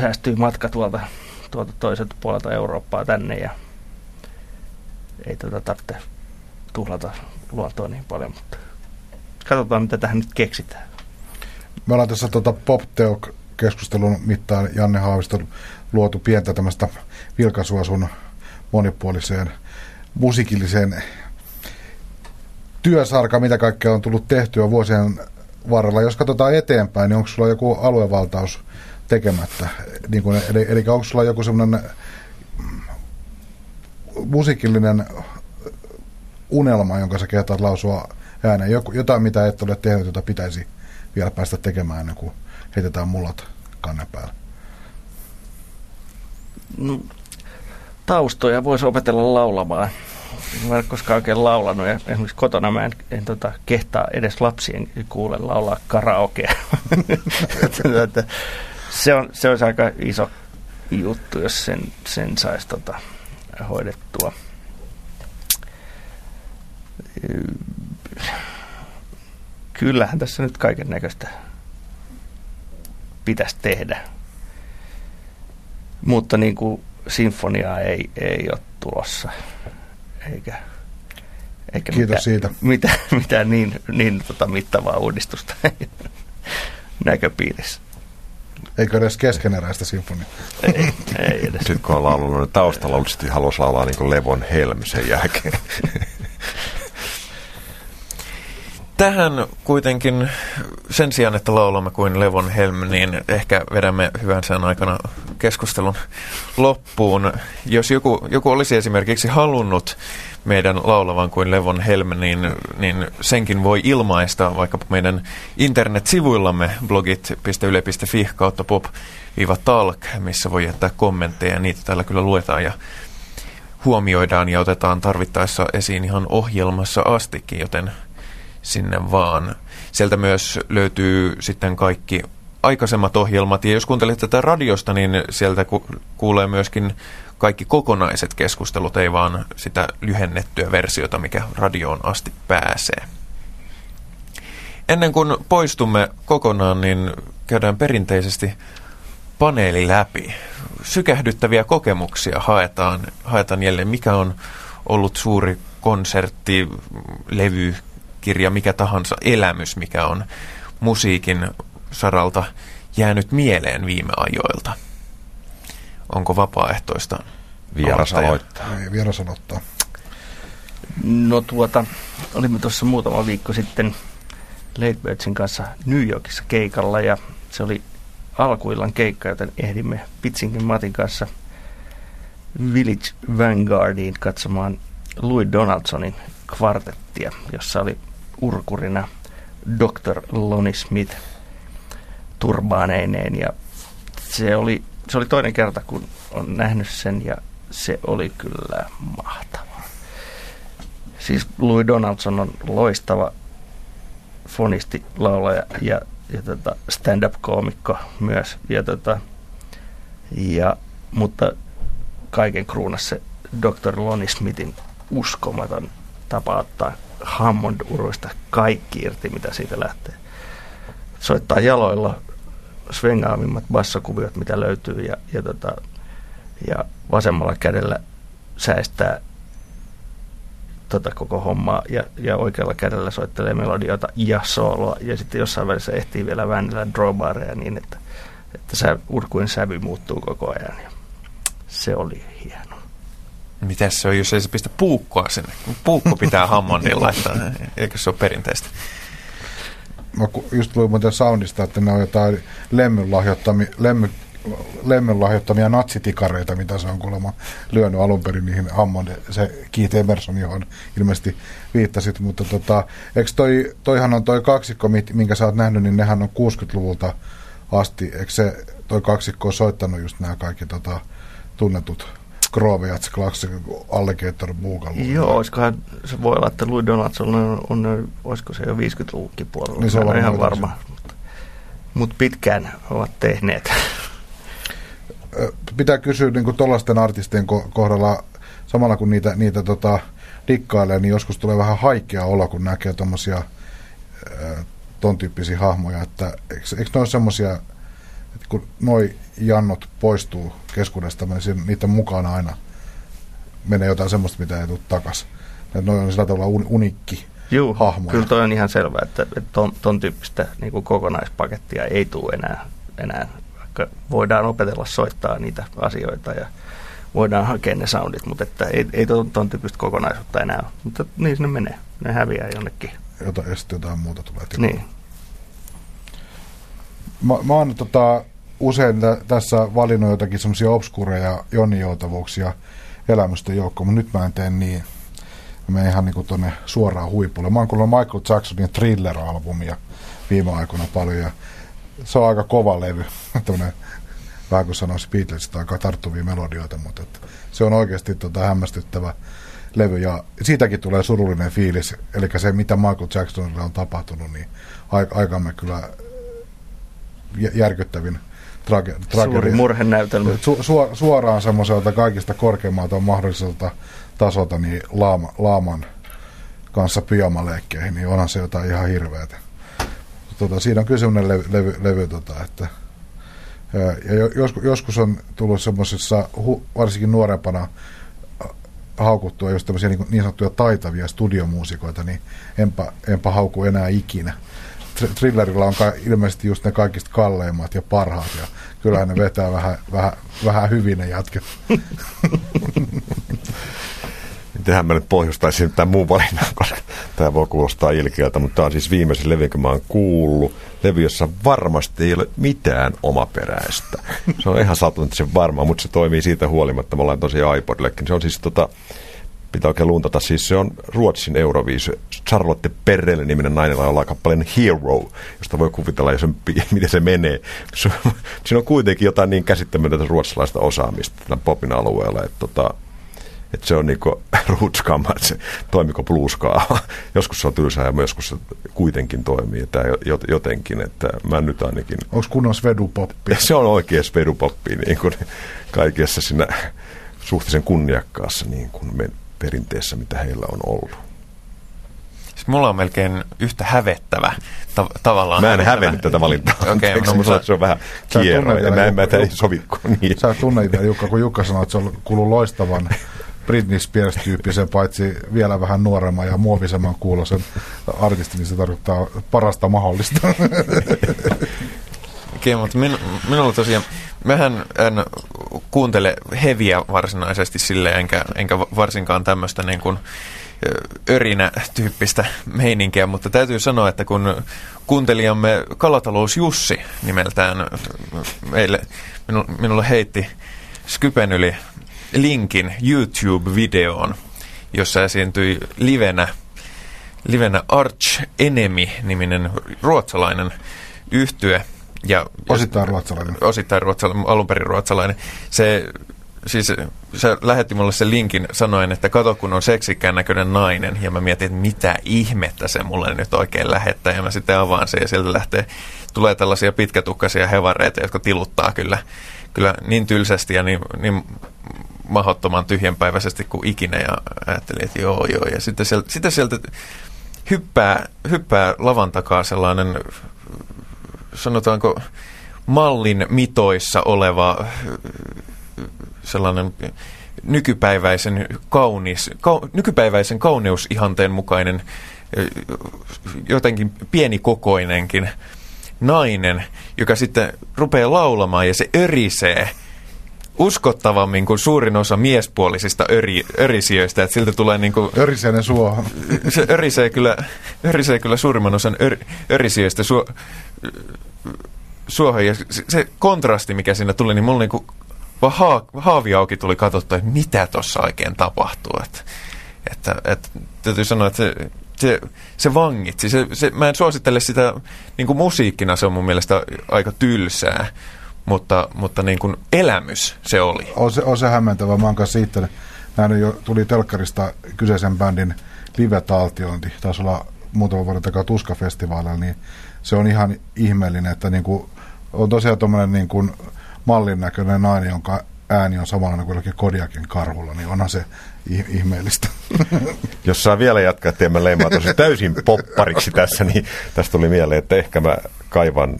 [SPEAKER 2] säästyy matka tuolta, tuolta toiselta puolelta Eurooppaa tänne ja ei tätä tarvitse tuhlata luontoa niin paljon, mutta katsotaan mitä tähän nyt keksitään.
[SPEAKER 3] Me ollaan tässä tota Pop-Teok-keskustelun mittaan Janne Haavisto luotu pientä tämmöistä vilkaisua sun monipuoliseen musiikilliseen työsarka, mitä kaikkea on tullut tehtyä vuosien varrella. Jos katsotaan eteenpäin, niin onko sulla joku aluevaltaus tekemättä? Niin kuin, eli, eli onko sulla joku semmoinen musiikillinen unelma, jonka sä kehtaat lausua ääneen? Joku, jotain, mitä et ole tehnyt, jota pitäisi vielä päästä tekemään ennen kuin heitetään mullat kannen päälle?
[SPEAKER 2] No, taustoja voisi opetella laulamaan. Mä en ole koskaan oikein laulanut ja esimerkiksi kotona mä en, en tota, kehtaa edes lapsien kuule laulaa karaokea. <laughs> se, on, se olisi aika iso juttu, jos sen, sen saisi tota, hoidettua. Kyllähän tässä nyt kaiken näköistä pitäisi tehdä. Mutta niin kuin sinfoniaa ei, ei ole tulossa. Eikä, eikä
[SPEAKER 3] Kiitos
[SPEAKER 2] mitään,
[SPEAKER 3] siitä.
[SPEAKER 2] Mitään, <laughs> mitään niin, niin tota mittavaa uudistusta <laughs> näköpiirissä.
[SPEAKER 3] Eikö edes keskeneräistä sinfonia?
[SPEAKER 2] Ei, ei edes.
[SPEAKER 4] Sitten kun on laulunut niin taustalla, luulisesti haluaisi laulaa niin kuin Levon Helm sen jälkeen. <laughs>
[SPEAKER 1] Tähän kuitenkin sen sijaan, että laulamme kuin Levon Helm, niin ehkä vedämme hyvän sen aikana keskustelun loppuun. Jos joku, joku olisi esimerkiksi halunnut meidän laulavan kuin Levon Helm, niin, niin senkin voi ilmaista vaikka meidän internetsivuillamme blogit.yle.fi kautta pop-talk, missä voi jättää kommentteja. Niitä täällä kyllä luetaan ja huomioidaan ja otetaan tarvittaessa esiin ihan ohjelmassa astikin, joten sinne vaan. Sieltä myös löytyy sitten kaikki aikaisemmat ohjelmat, ja jos kuuntelet tätä radiosta, niin sieltä ku- kuulee myöskin kaikki kokonaiset keskustelut, ei vaan sitä lyhennettyä versiota, mikä radioon asti pääsee. Ennen kuin poistumme kokonaan, niin käydään perinteisesti paneeli läpi. Sykähdyttäviä kokemuksia haetaan, haetaan jälleen, mikä on ollut suuri konsertti, levy, kirja, mikä tahansa elämys, mikä on musiikin saralta jäänyt mieleen viime ajoilta. Onko vapaaehtoista?
[SPEAKER 4] Vieras aloittaa.
[SPEAKER 3] Ei, vieras aloittaa.
[SPEAKER 2] No tuota, olimme tuossa muutama viikko sitten Late Birdsin kanssa New Yorkissa keikalla ja se oli alkuillan keikka, joten ehdimme Pitsinkin Matin kanssa Village Vanguardiin katsomaan Louis Donaldsonin kvartettia, jossa oli urkurina Dr. Lonnie Smith turbaaneineen ja se oli, se oli toinen kerta, kun on nähnyt sen ja se oli kyllä mahtavaa. Siis Louis Donaldson on loistava fonisti, laulaja ja, ja tota stand-up-koomikko myös. Ja tota, ja, mutta kaiken kruunassa se Dr. Lonnie Smithin uskomaton tapa ottaa Hammond-uruista kaikki irti, mitä siitä lähtee. Soittaa jaloilla svengaavimmat bassokuviot, mitä löytyy, ja, ja, tota, ja vasemmalla kädellä säästää tota koko hommaa ja, ja oikealla kädellä soittelee melodioita ja sooloa ja sitten jossain välissä ehtii vielä väännellä drawbareja niin, että, että sä, urkuin sävy muuttuu koko ajan ja se oli hieno.
[SPEAKER 1] Mitäs se on, jos ei se pistä puukkoa sinne? Puukko pitää Hammondin laittaa, eikö se ole perinteistä?
[SPEAKER 3] Mä just luin muuten soundista, että ne on jotain lemmyn lemmy, lemmyn lahjoittamia natsitikareita, mitä se on kuulemma lyönyt alun perin niihin Hammond, se Keith Emerson, johon ilmeisesti viittasit, mutta tota, eikö toi, toihan on toi kaksikko, minkä sä oot nähnyt, niin nehän on 60-luvulta asti, eikö se toi kaksikko ole soittanut just nämä kaikki tota, tunnetut Grovejats Classic Alligator Boogaloo.
[SPEAKER 2] Joo, olisikohan, se voi olla, että Louis Donaldson on, on, olisiko se jo 50-luvunkin puolella.
[SPEAKER 3] Niin se on
[SPEAKER 2] ihan varma. Mutta, mutta pitkään ovat tehneet.
[SPEAKER 3] Pitää kysyä niin tuollaisten artistien ko- kohdalla, samalla kun niitä, niitä tota, dikkailee, niin joskus tulee vähän haikea olo, kun näkee tuommoisia ton tyyppisiä hahmoja, että eikö, eikö ne ole semmoisia, että kun noi jannot poistuu keskuudesta, niin siinä- niiden mukana aina menee jotain semmoista, mitä ei tule takas. Että noi on sillä tavalla un, unikki
[SPEAKER 2] Juu,
[SPEAKER 3] hahmoja.
[SPEAKER 2] kyllä toi on ihan selvää, että, että ton, ton tyyppistä niin kuin kokonaispakettia ei tule enää, enää, vaikka voidaan opetella soittaa niitä asioita ja voidaan hakea ne soundit, mutta että ei, ei ton, ton tyyppistä kokonaisuutta enää ole. Mutta niin ne menee, ne häviää jonnekin.
[SPEAKER 3] jota, ja sitten jotain muuta tulee tilalle.
[SPEAKER 2] Niin.
[SPEAKER 3] Mä, mä oon tota, usein tä, tässä valinnut jotakin semmoisia obskureja jonnijoutavuuksia elämysten joukkoon, mutta nyt mä en tee niin. Mä menen ihan niinku tonne suoraan huipulle. Mä oon kuullut Michael Jacksonin Thriller-albumia viime aikoina paljon ja se on aika kova levy. <laughs> Tämmönen, vähän kuin sanoisi Beatlesista aika tarttuvia melodioita, mutta että se on oikeasti tota hämmästyttävä levy ja siitäkin tulee surullinen fiilis. Eli se, mitä Michael Jacksonille on tapahtunut, niin ai- aikamme kyllä järkyttävin trage-
[SPEAKER 2] Suuri murhenäytelmä.
[SPEAKER 3] Su- su- suoraan semmoiselta kaikista korkeammalta mahdolliselta tasolta niin laama, laaman kanssa pyjamaleikkeihin, niin onhan se jotain ihan hirveätä. Tota, siinä on kyllä semmoinen levy, levy, levy tota, että ja jo- joskus, joskus on tullut semmoisissa, hu, varsinkin nuorempana haukuttua just tämmöisiä niin, niin sanottuja taitavia studiomuusikoita, niin enpä, enpä hauku enää ikinä. Thrillerillä on ilmeisesti just ne kaikista kalleimmat ja parhaat, ja kyllähän ne vetää vähän, vähän, vähän hyvin ne jätket.
[SPEAKER 4] Mitenhän <laughs> mä nyt pohjustaisin tämän muun valinnan, koska tämä voi kuulostaa ilkeältä, mutta tämä on siis viimeisin levy, kun mä oon kuullut. Levy, jossa varmasti ei ole mitään omaperäistä. Se on ihan sataisen varma, mutta se toimii siitä huolimatta. Me ollaan tosiaan iPodillekin. Se on siis tota, pitää oikein luntata. Siis se on Ruotsin Euroviisu. Charlotte Perrelle niminen nainen laulaa kappaleen Hero, josta voi kuvitella, jos <laughs> miten se menee. Se Siinä on kuitenkin jotain niin käsittämätöntä ruotsalaista osaamista tämän popin alueella, että tota, että se on niinku <laughs> ruutskama, että se toimiko blueskaa. <laughs> Joskus se on tylsää ja joskus se kuitenkin toimii jo- jotenkin, että mä nyt ainakin...
[SPEAKER 3] Onko kunnon svedupoppi?
[SPEAKER 4] Se on oikein spedupoppi niin kuin kaikessa siinä suhteellisen kunniakkaassa niin kuin perinteessä, mitä heillä on ollut.
[SPEAKER 1] Siis mulla on melkein yhtä hävettävä ta- tavallaan.
[SPEAKER 4] Mä en
[SPEAKER 1] hävettävä.
[SPEAKER 4] hävennyt tätä valintaa.
[SPEAKER 1] Okei,
[SPEAKER 4] Anteeksi,
[SPEAKER 1] no, mutta
[SPEAKER 4] se on vähän kierro. Mä en mä ei sovi kuin niin.
[SPEAKER 3] Sä tunnet Jukka, kun Jukka sanoi, että se on kuullut loistavan Britney Spears-tyyppisen, paitsi vielä vähän nuoremman ja muovisemman kuulosen artistin, niin se tarkoittaa parasta mahdollista.
[SPEAKER 1] Okei, mutta min, minulla tosiaan, mähän en kuuntele heviä varsinaisesti sille, enkä, enkä varsinkaan tämmöistä niin kuin örinä-tyyppistä meininkiä, mutta täytyy sanoa, että kun kuuntelijamme Kalatalous Jussi nimeltään meille, minu, minulle heitti Skypen yli linkin YouTube-videoon, jossa esiintyi livenä, livenä Arch Enemy-niminen ruotsalainen yhtye, ja,
[SPEAKER 3] Osittain ruotsalainen.
[SPEAKER 1] Osittain ruotsalainen, alun perin ruotsalainen. Se, siis, se lähetti mulle sen linkin sanoen, että kato kun on seksikkään näköinen nainen. Ja mä mietin, että mitä ihmettä se mulle nyt oikein lähettää. Ja mä sitten avaan sen ja sieltä lähtee, tulee tällaisia pitkätukkaisia hevareita, jotka tiluttaa kyllä, kyllä niin tylsästi ja niin, niin mahdottoman tyhjänpäiväisesti kuin ikinä. Ja ajattelin, että joo joo. Ja sitten sieltä, sitten sieltä hyppää, hyppää lavan takaa sellainen sanotaanko mallin mitoissa oleva sellainen nykypäiväisen, kaunis, kau, nykypäiväisen kauneusihanteen mukainen jotenkin pienikokoinenkin nainen, joka sitten rupeaa laulamaan ja se örisee uskottavammin kuin suurin osa miespuolisista öri, örisijöistä, että siltä tulee niin kuin,
[SPEAKER 3] Öriseinen suo.
[SPEAKER 1] se örisee kyllä, örisee kyllä suurimman osan ör, örisijöistä suo, suohon. Ja se, se kontrasti, mikä siinä tuli, niin mulla niinku vaan haa, haavi auki tuli katsottua, että mitä tuossa oikein tapahtuu. Että, että, että täytyy sanoa, että se, se, se vangitsi. Se, se, mä en suosittele sitä niin kuin musiikkina, se on mun mielestä aika tylsää. mutta, mutta niin kuin elämys se oli.
[SPEAKER 3] On se, on se hämmentävä. Mä oon siitä nähnyt jo, tuli telkkarista kyseisen bändin live-taltiointi. Taisi olla muutama vuoden takaa Tuska-festivaalilla, niin se on ihan ihmeellinen, että niin kuin, on tosiaan tuommoinen niin kuin mallin näköinen nainen, jonka ääni on samalla kuin jollakin Kodiakin karhulla, niin onhan se ihmeellistä. <laughs>
[SPEAKER 4] Jos saa vielä jatkaa, että mä leimaa tosi täysin poppariksi tässä, niin tästä tuli mieleen, että ehkä mä kaivan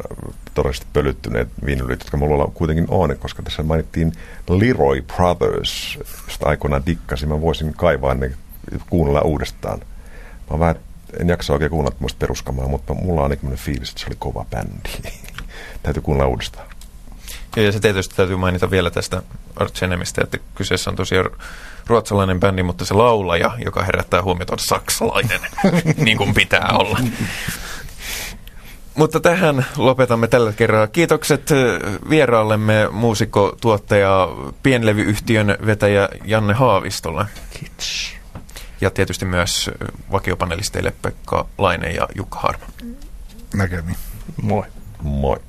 [SPEAKER 4] todellisesti pölyttyneet viinylit, jotka mulla kuitenkin on, koska tässä mainittiin Leroy Brothers, josta aikoinaan dikkasin. Mä voisin kaivaa ne kuunnella uudestaan. Mä vähän, en jaksa oikein kuunnella tämmöistä peruskamaa, mutta mulla on ainakin fiilis, että se oli kova bändi. <laughs> Täytyy kuunnella uudestaan.
[SPEAKER 1] Ja se tietysti täytyy mainita vielä tästä Arch Enemistä, että kyseessä on tosiaan ruotsalainen bändi, mutta se laulaja, joka herättää huomiota, on saksalainen, <laughs> niin kuin pitää olla. Mutta tähän lopetamme tällä kerralla. Kiitokset vieraallemme muusikko, tuottaja, pienlevyyhtiön vetäjä Janne Haavistolle.
[SPEAKER 2] Kiitos.
[SPEAKER 1] Ja tietysti myös vakiopanelisteille Pekka Laine ja Jukka Harma.
[SPEAKER 3] Näkemiin.
[SPEAKER 2] Moi.
[SPEAKER 4] Moi.